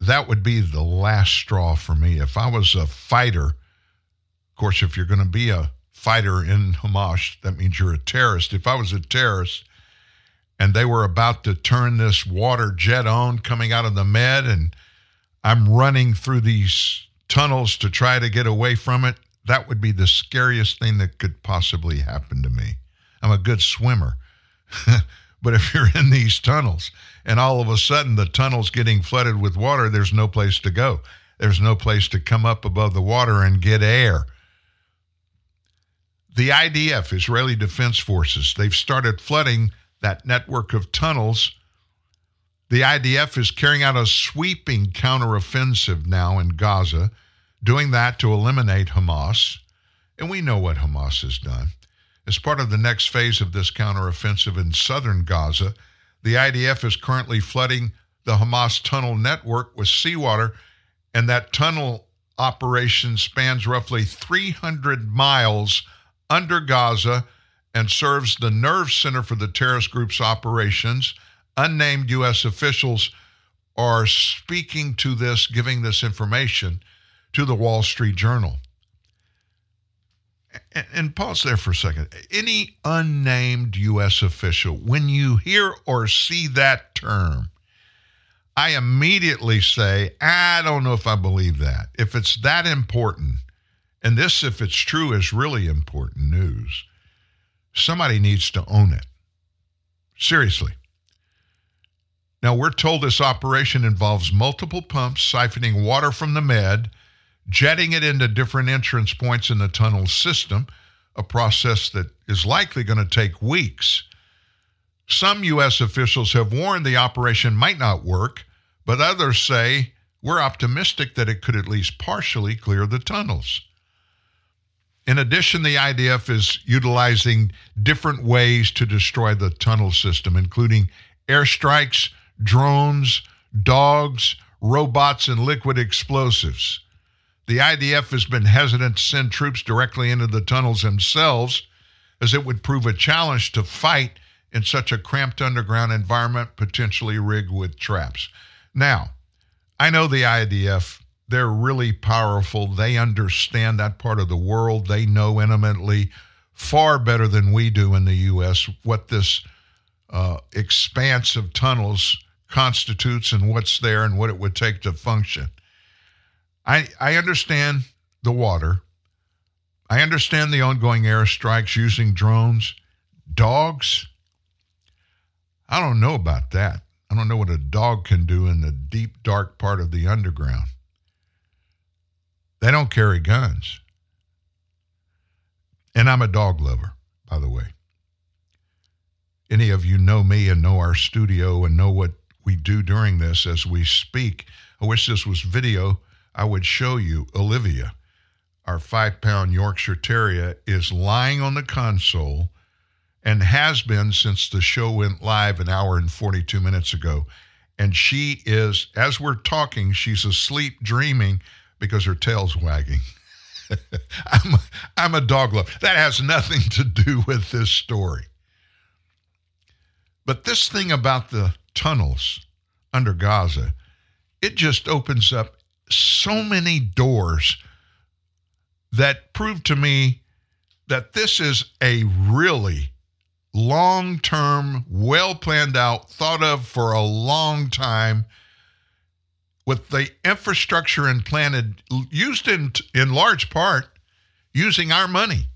that would be the last straw for me. If I was a fighter, of course, if you're going to be a fighter in Hamas, that means you're a terrorist. If I was a terrorist and they were about to turn this water jet on coming out of the med and I'm running through these tunnels to try to get away from it, that would be the scariest thing that could possibly happen to me. I'm a good swimmer. *laughs* But if you're in these tunnels and all of a sudden the tunnel's getting flooded with water, there's no place to go. There's no place to come up above the water and get air. The IDF, Israeli Defense Forces, they've started flooding that network of tunnels. The IDF is carrying out a sweeping counteroffensive now in Gaza, doing that to eliminate Hamas. And we know what Hamas has done. As part of the next phase of this counteroffensive in southern Gaza, the IDF is currently flooding the Hamas tunnel network with seawater, and that tunnel operation spans roughly 300 miles under Gaza and serves the nerve center for the terrorist group's operations. Unnamed U.S. officials are speaking to this, giving this information to the Wall Street Journal. And, pause there for a second. Any unnamed U.S. official, when you hear or see that term, I immediately say, I don't know if I believe that. If it's that important, and this, if it's true, is really important news, somebody needs to own it. Seriously. Now, we're told this operation involves multiple pumps siphoning water from the med, jetting it into different entrance points in the tunnel system, a process that is likely going to take weeks. Some U.S. officials have warned the operation might not work, but others say we're optimistic that it could at least partially clear the tunnels. In addition, the IDF is utilizing different ways to destroy the tunnel system, including airstrikes, drones, dogs, robots, and liquid explosives. The IDF has been hesitant to send troops directly into the tunnels themselves, as it would prove a challenge to fight in such a cramped underground environment, potentially rigged with traps. Now, I know the IDF, they're really powerful. They understand that part of the world. They know intimately, far better than we do in the U.S., what this uh, expanse of tunnels constitutes and what's there and what it would take to function. I, I understand the water. I understand the ongoing airstrikes using drones. Dogs? I don't know about that. I don't know what a dog can do in the deep, dark part of the underground. They don't carry guns. And I'm a dog lover, by the way. Any of you know me and know our studio and know what we do during this as we speak. I wish this was video. I would show you Olivia, our five pound Yorkshire Terrier, is lying on the console and has been since the show went live an hour and 42 minutes ago. And she is, as we're talking, she's asleep dreaming because her tail's wagging. *laughs* I'm, a, I'm a dog lover. That has nothing to do with this story. But this thing about the tunnels under Gaza, it just opens up so many doors that prove to me that this is a really long term, well planned out, thought of for a long time, with the infrastructure implanted, used in, in large part using our money.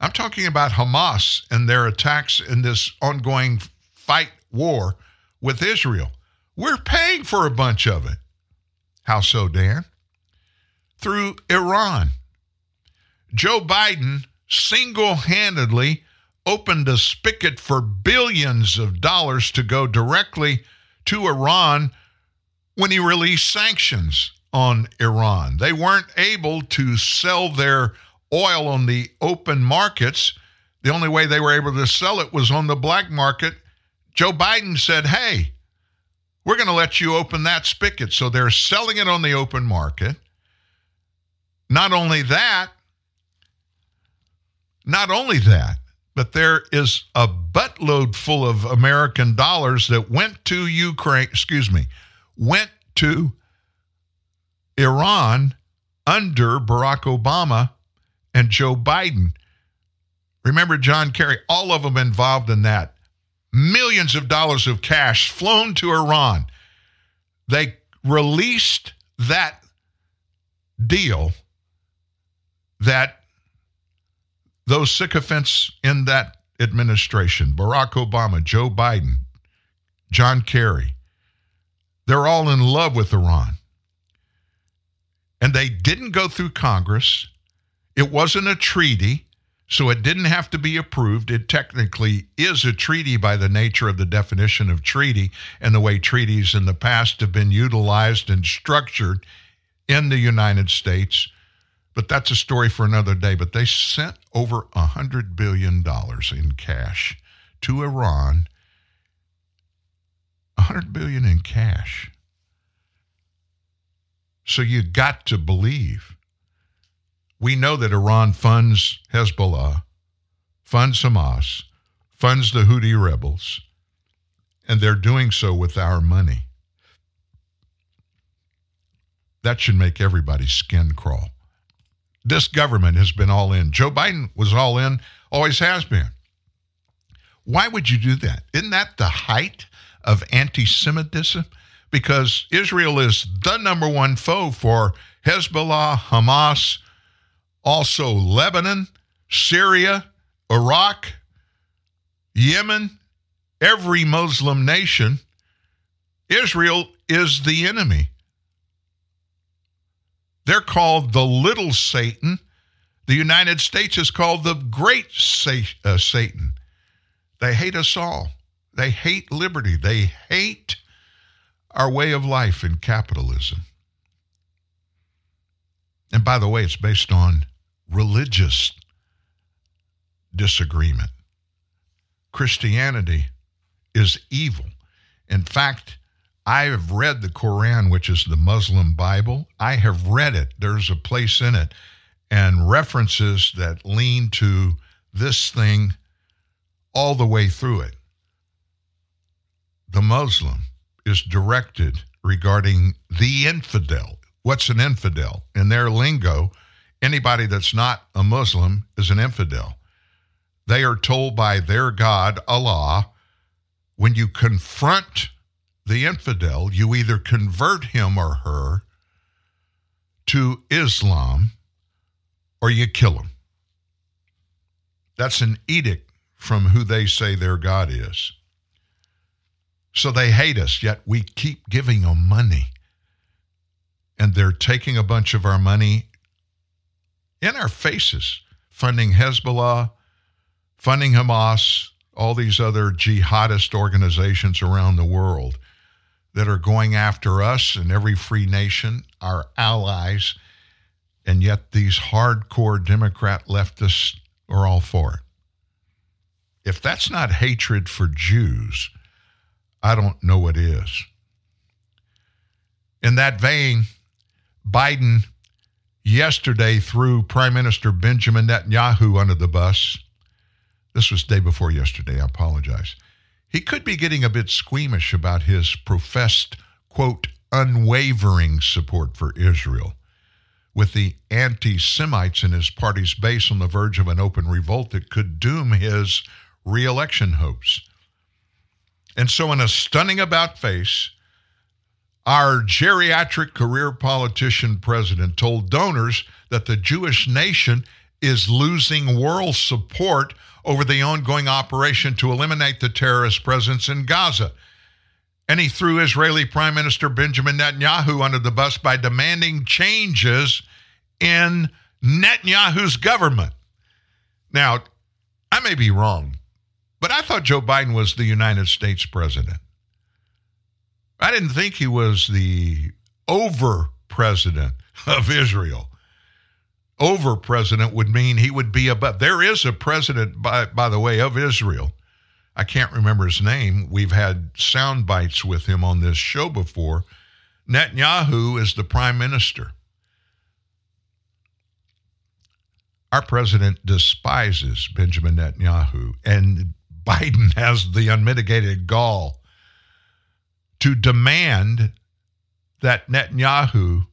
I'm talking about Hamas and their attacks in this ongoing fight war with Israel. We're paying for a bunch of it. How so, Dan? Through Iran. Joe Biden single handedly opened a spigot for billions of dollars to go directly to Iran when he released sanctions on Iran. They weren't able to sell their oil on the open markets. The only way they were able to sell it was on the black market. Joe Biden said, hey, we're going to let you open that spigot. So they're selling it on the open market. Not only that, not only that, but there is a buttload full of American dollars that went to Ukraine, excuse me, went to Iran under Barack Obama and Joe Biden. Remember John Kerry, all of them involved in that. Millions of dollars of cash flown to Iran. They released that deal that those sycophants in that administration, Barack Obama, Joe Biden, John Kerry, they're all in love with Iran. And they didn't go through Congress. It wasn't a treaty, so it didn't have to be approved. It technically is a treaty by the nature of the definition of treaty and the way treaties in the past have been utilized and structured in the United States. But that's a story for another day. But they sent over a $100 billion in cash to Iran. A 100 billion in cash. So you got to believe. We know that Iran funds Hezbollah, funds Hamas, funds the Houthi rebels, and they're doing so with our money. That should make everybody's skin crawl. This government has been all in. Joe Biden was all in, always has been. Why would you do that? Isn't that the height of anti Semitism? Because Israel is the number one foe for Hezbollah, Hamas, also Lebanon, Syria, Iraq, Yemen, every Muslim nation. Israel is the enemy. They're called the little Satan. The United States is called the great uh, Satan. They hate us all. They hate liberty. They hate our way of life in capitalism. And by the way, it's based on religious disagreement. Christianity is evil. In fact, I have read the Quran, which is the Muslim Bible. I have read it. There's a place in it and references that lean to this thing all the way through it. The Muslim is directed regarding the infidel. What's an infidel? In their lingo, anybody that's not a Muslim is an infidel. They are told by their God, Allah, when you confront the infidel, you either convert him or her to Islam or you kill him. That's an edict from who they say their God is. So they hate us, yet we keep giving them money. And they're taking a bunch of our money in our faces, funding Hezbollah, funding Hamas, all these other jihadist organizations around the world that are going after us and every free nation, our allies, and yet these hardcore Democrat leftists are all for it. If that's not hatred for Jews, I don't know what is. In that vein, Biden yesterday threw Prime Minister Benjamin Netanyahu under the bus. This was day before yesterday, I apologize. He could be getting a bit squeamish about his professed, quote, unwavering support for Israel, with the anti Semites in his party's base on the verge of an open revolt that could doom his reelection hopes. And so, in a stunning about face, our geriatric career politician president told donors that the Jewish nation is losing world support over the ongoing operation to eliminate the terrorist presence in Gaza. And he threw Israeli Prime Minister Benjamin Netanyahu under the bus by demanding changes in Netanyahu's government. Now, I may be wrong, but I thought Joe Biden was the United States president. I didn't think he was the over president of Israel over president would mean he would be above. There is a president, by, by the way, of Israel. I can't remember his name. We've had sound bites with him on this show before. Netanyahu is the prime minister. Our president despises Benjamin Netanyahu, and Biden has the unmitigated gall to demand that Netanyahu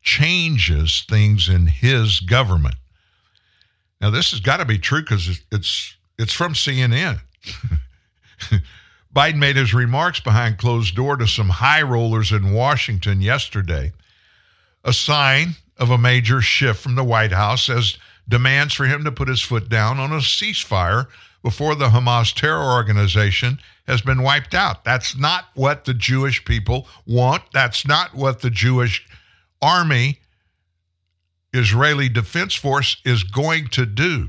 changes things in his government. Now, this has got to be true because it's it's from CNN. *laughs* Biden made his remarks behind closed door to some high rollers in Washington yesterday, a sign of a major shift from the White House as demands for him to put his foot down on a ceasefire before the Hamas terror organization has been wiped out. That's not what the Jewish people want. That's not what the Jewish army, Israeli Defense Force, is going to do.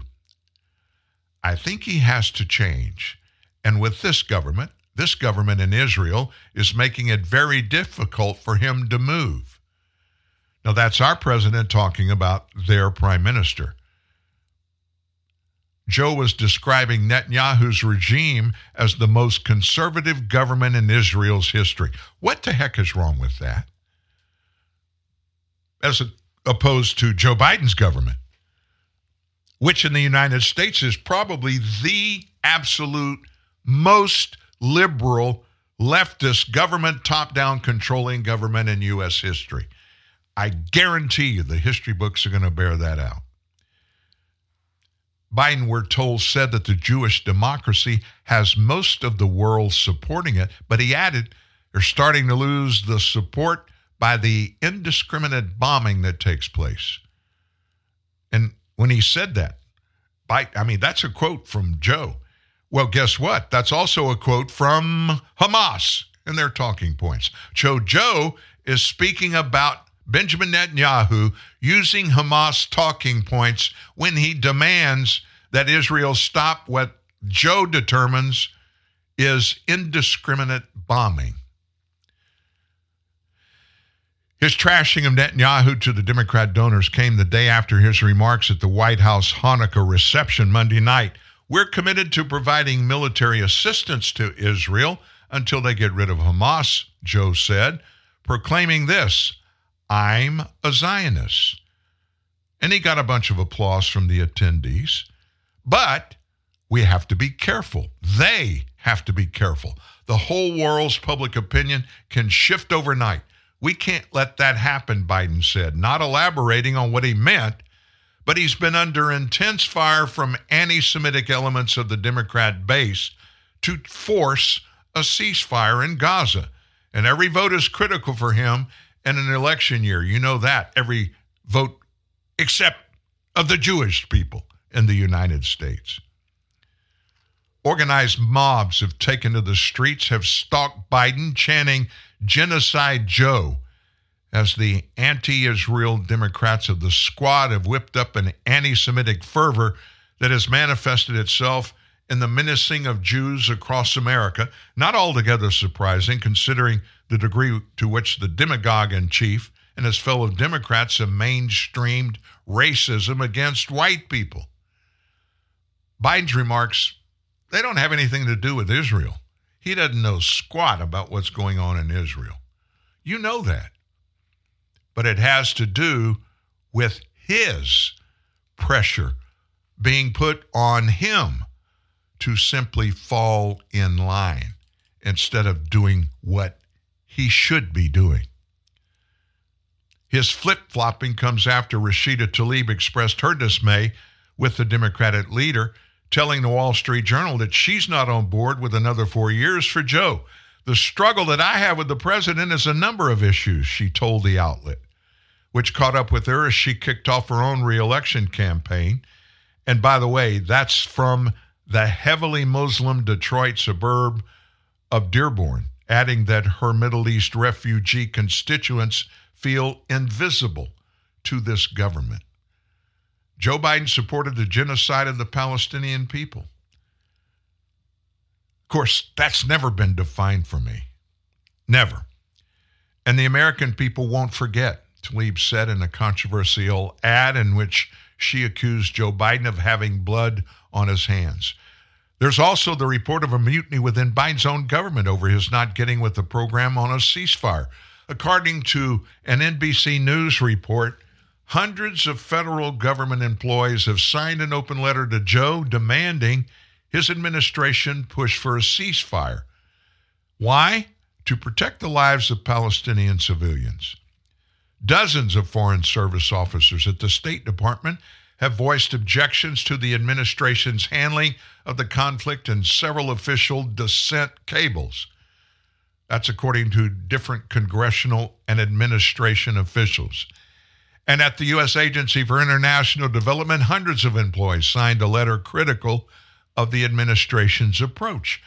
I think he has to change. And with this government, this government in Israel is making it very difficult for him to move. Now, that's our president talking about their prime minister. Joe was describing Netanyahu's regime as the most conservative government in Israel's history. What the heck is wrong with that? As opposed to Joe Biden's government, which in the United States is probably the absolute most liberal, leftist government, top down controlling government in U.S. history. I guarantee you the history books are going to bear that out. Biden, we're told, said that the Jewish democracy has most of the world supporting it, but he added they're starting to lose the support by the indiscriminate bombing that takes place. And when he said that, by, I mean, that's a quote from Joe. Well, guess what? That's also a quote from Hamas in their talking points. So Joe is speaking about Benjamin Netanyahu using Hamas talking points when he demands that Israel stop what Joe determines is indiscriminate bombing. His trashing of Netanyahu to the Democrat donors came the day after his remarks at the White House Hanukkah reception Monday night. We're committed to providing military assistance to Israel until they get rid of Hamas, Joe said, proclaiming this I'm a Zionist. And he got a bunch of applause from the attendees. But we have to be careful. They have to be careful. The whole world's public opinion can shift overnight. We can't let that happen, Biden said, not elaborating on what he meant, but he's been under intense fire from anti Semitic elements of the Democrat base to force a ceasefire in Gaza. And every vote is critical for him in an election year. You know that. Every vote except of the Jewish people in the United States. Organized mobs have taken to the streets, have stalked Biden, chanting Genocide Joe, as the anti Israel Democrats of the squad have whipped up an anti Semitic fervor that has manifested itself in the menacing of Jews across America. Not altogether surprising, considering the degree to which the demagogue in chief and his fellow Democrats have mainstreamed racism against white people. Biden's remarks, they don't have anything to do with Israel. He doesn't know squat about what's going on in Israel. You know that. But it has to do with his pressure being put on him to simply fall in line instead of doing what he should be doing. His flip flopping comes after Rashida Tlaib expressed her dismay with the Democratic leader telling the Wall Street Journal that she's not on board with another four years for Joe. The struggle that I have with the president is a number of issues, she told the outlet, which caught up with her as she kicked off her own reelection campaign. And by the way, that's from the heavily Muslim Detroit suburb of Dearborn, adding that her Middle East refugee constituents feel invisible to this government. Joe Biden supported the genocide of the Palestinian people. Of course, that's never been defined for me. Never. And the American people won't forget, Tlaib said in a controversial ad in which she accused Joe Biden of having blood on his hands. There's also the report of a mutiny within Biden's own government over his not getting with the program on a ceasefire. According to an NBC News report, Hundreds of federal government employees have signed an open letter to Joe demanding his administration push for a ceasefire. Why? To protect the lives of Palestinian civilians. Dozens of Foreign Service officers at the State Department have voiced objections to the administration's handling of the conflict and several official dissent cables. That's according to different congressional and administration officials. And at the U.S. Agency for International Development, hundreds of employees signed a letter critical of the administration's approach.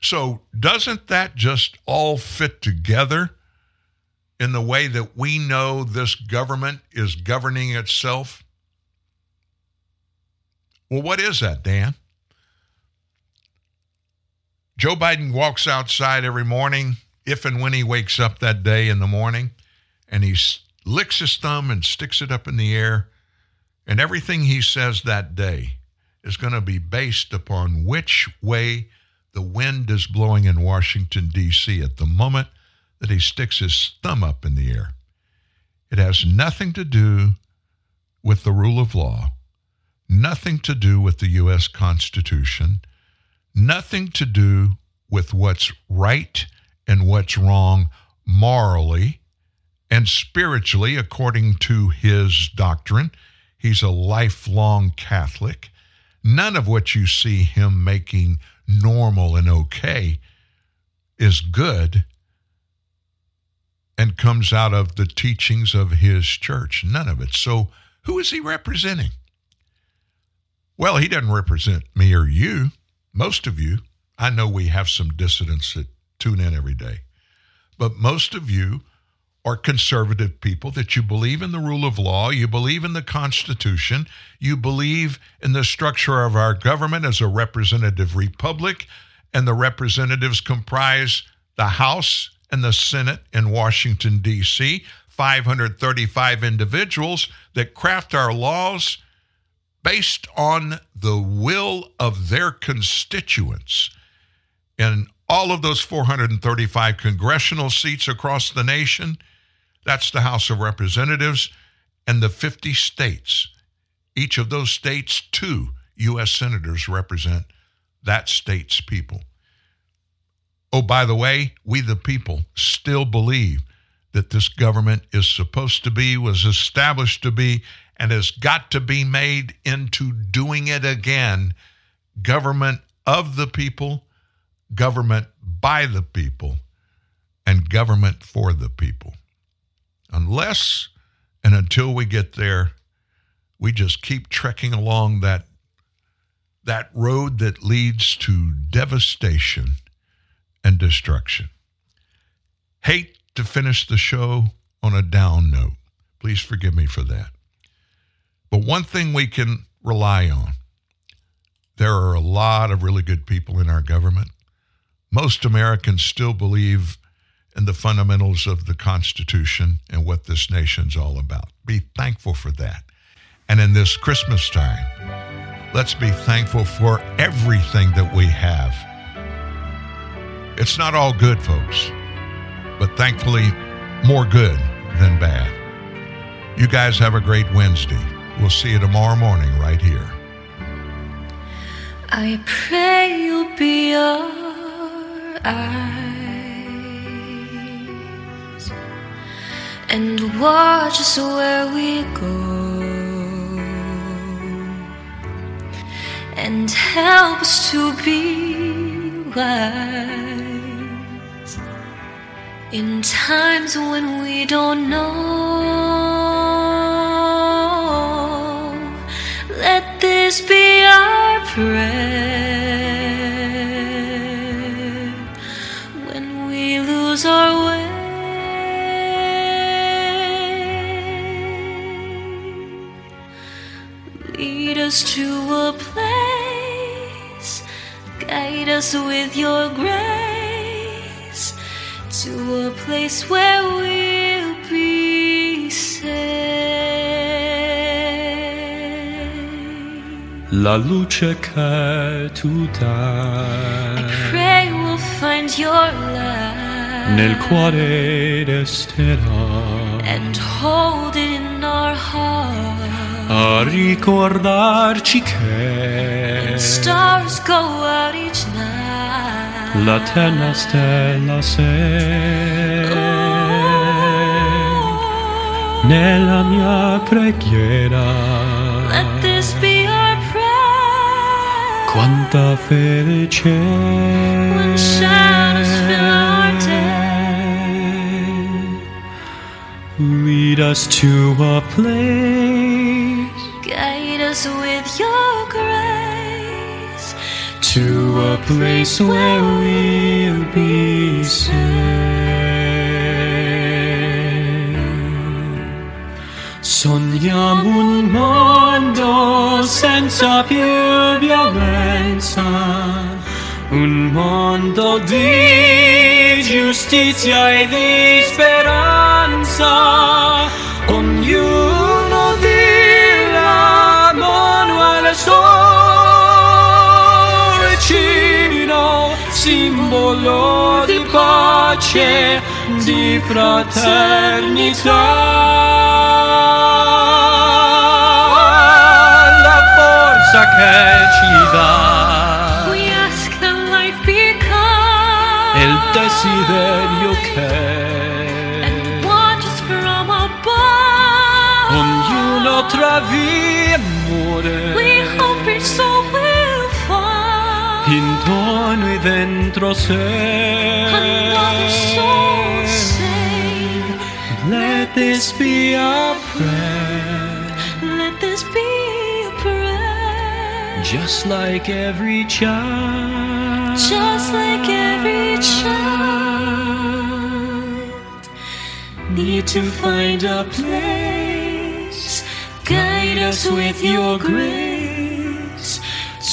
So, doesn't that just all fit together in the way that we know this government is governing itself? Well, what is that, Dan? Joe Biden walks outside every morning, if and when he wakes up that day in the morning, and he licks his thumb and sticks it up in the air. And everything he says that day is going to be based upon which way the wind is blowing in Washington, D.C. at the moment that he sticks his thumb up in the air. It has nothing to do with the rule of law, nothing to do with the U.S. Constitution, nothing to do with what's right and what's wrong morally and spiritually, according to his doctrine. He's a lifelong Catholic. None of what you see him making normal and okay is good and comes out of the teachings of his church. None of it. So, who is he representing? Well, he doesn't represent me or you, most of you. I know we have some dissidents that tune in every day, but most of you are conservative people that you believe in the rule of law, you believe in the Constitution, you believe in the structure of our government as a representative republic, and the representatives comprise the House and the Senate in Washington, D.C., 535 individuals that craft our laws based on the will of their constituents. In all of those 435 congressional seats across the nation, that's the House of Representatives and the 50 states. Each of those states, two U.S. senators represent that state's people. Oh, by the way, we the people still believe that this government is supposed to be, was established to be, and has got to be made into doing it again government of the people, government by the people, and government for the people. Unless and until we get there, we just keep trekking along that that road that leads to devastation and destruction. Hate to finish the show on a down note. Please forgive me for that. But one thing we can rely on there are a lot of really good people in our government. Most Americans still believe in the fundamentals of the Constitution and what this nation's all about. Be thankful for that. And in this Christmas time, let's be thankful for everything that we have. It's not all good, folks, but thankfully, more good than bad. You guys have a great Wednesday. We'll see you tomorrow morning right here. I pray you'll be our eyes and watch us where we go and help us to be wise in times when we don't know. This be our prayer when we lose our way. Lead us to a place, guide us with your grace to a place where we'll La luce che tu dai. Pray we'll find your light nel cuore resterà. And hold it in our heart. a ricordarci che Stars go out each night. la tenna stella sei nella mia preghiera quanta felice when shadows fill our day. Lead Lead us to a place, Guide us with your grace. to a place where we'll be safe. Sogniamo un mondo senza più violenza, un mondo di giustizia e di speranza. Ognuno dirà Manuele Sorcino, simbolo di pace, di fraternità. La forza che ci dà We ask that life become il desiderio che watch us from above. ognuno tra via muore e dentro Another soul sé. Let this be our prayer, Let this be a prayer. just like every child. Just like every child. Need to find a place. Guide us with your grace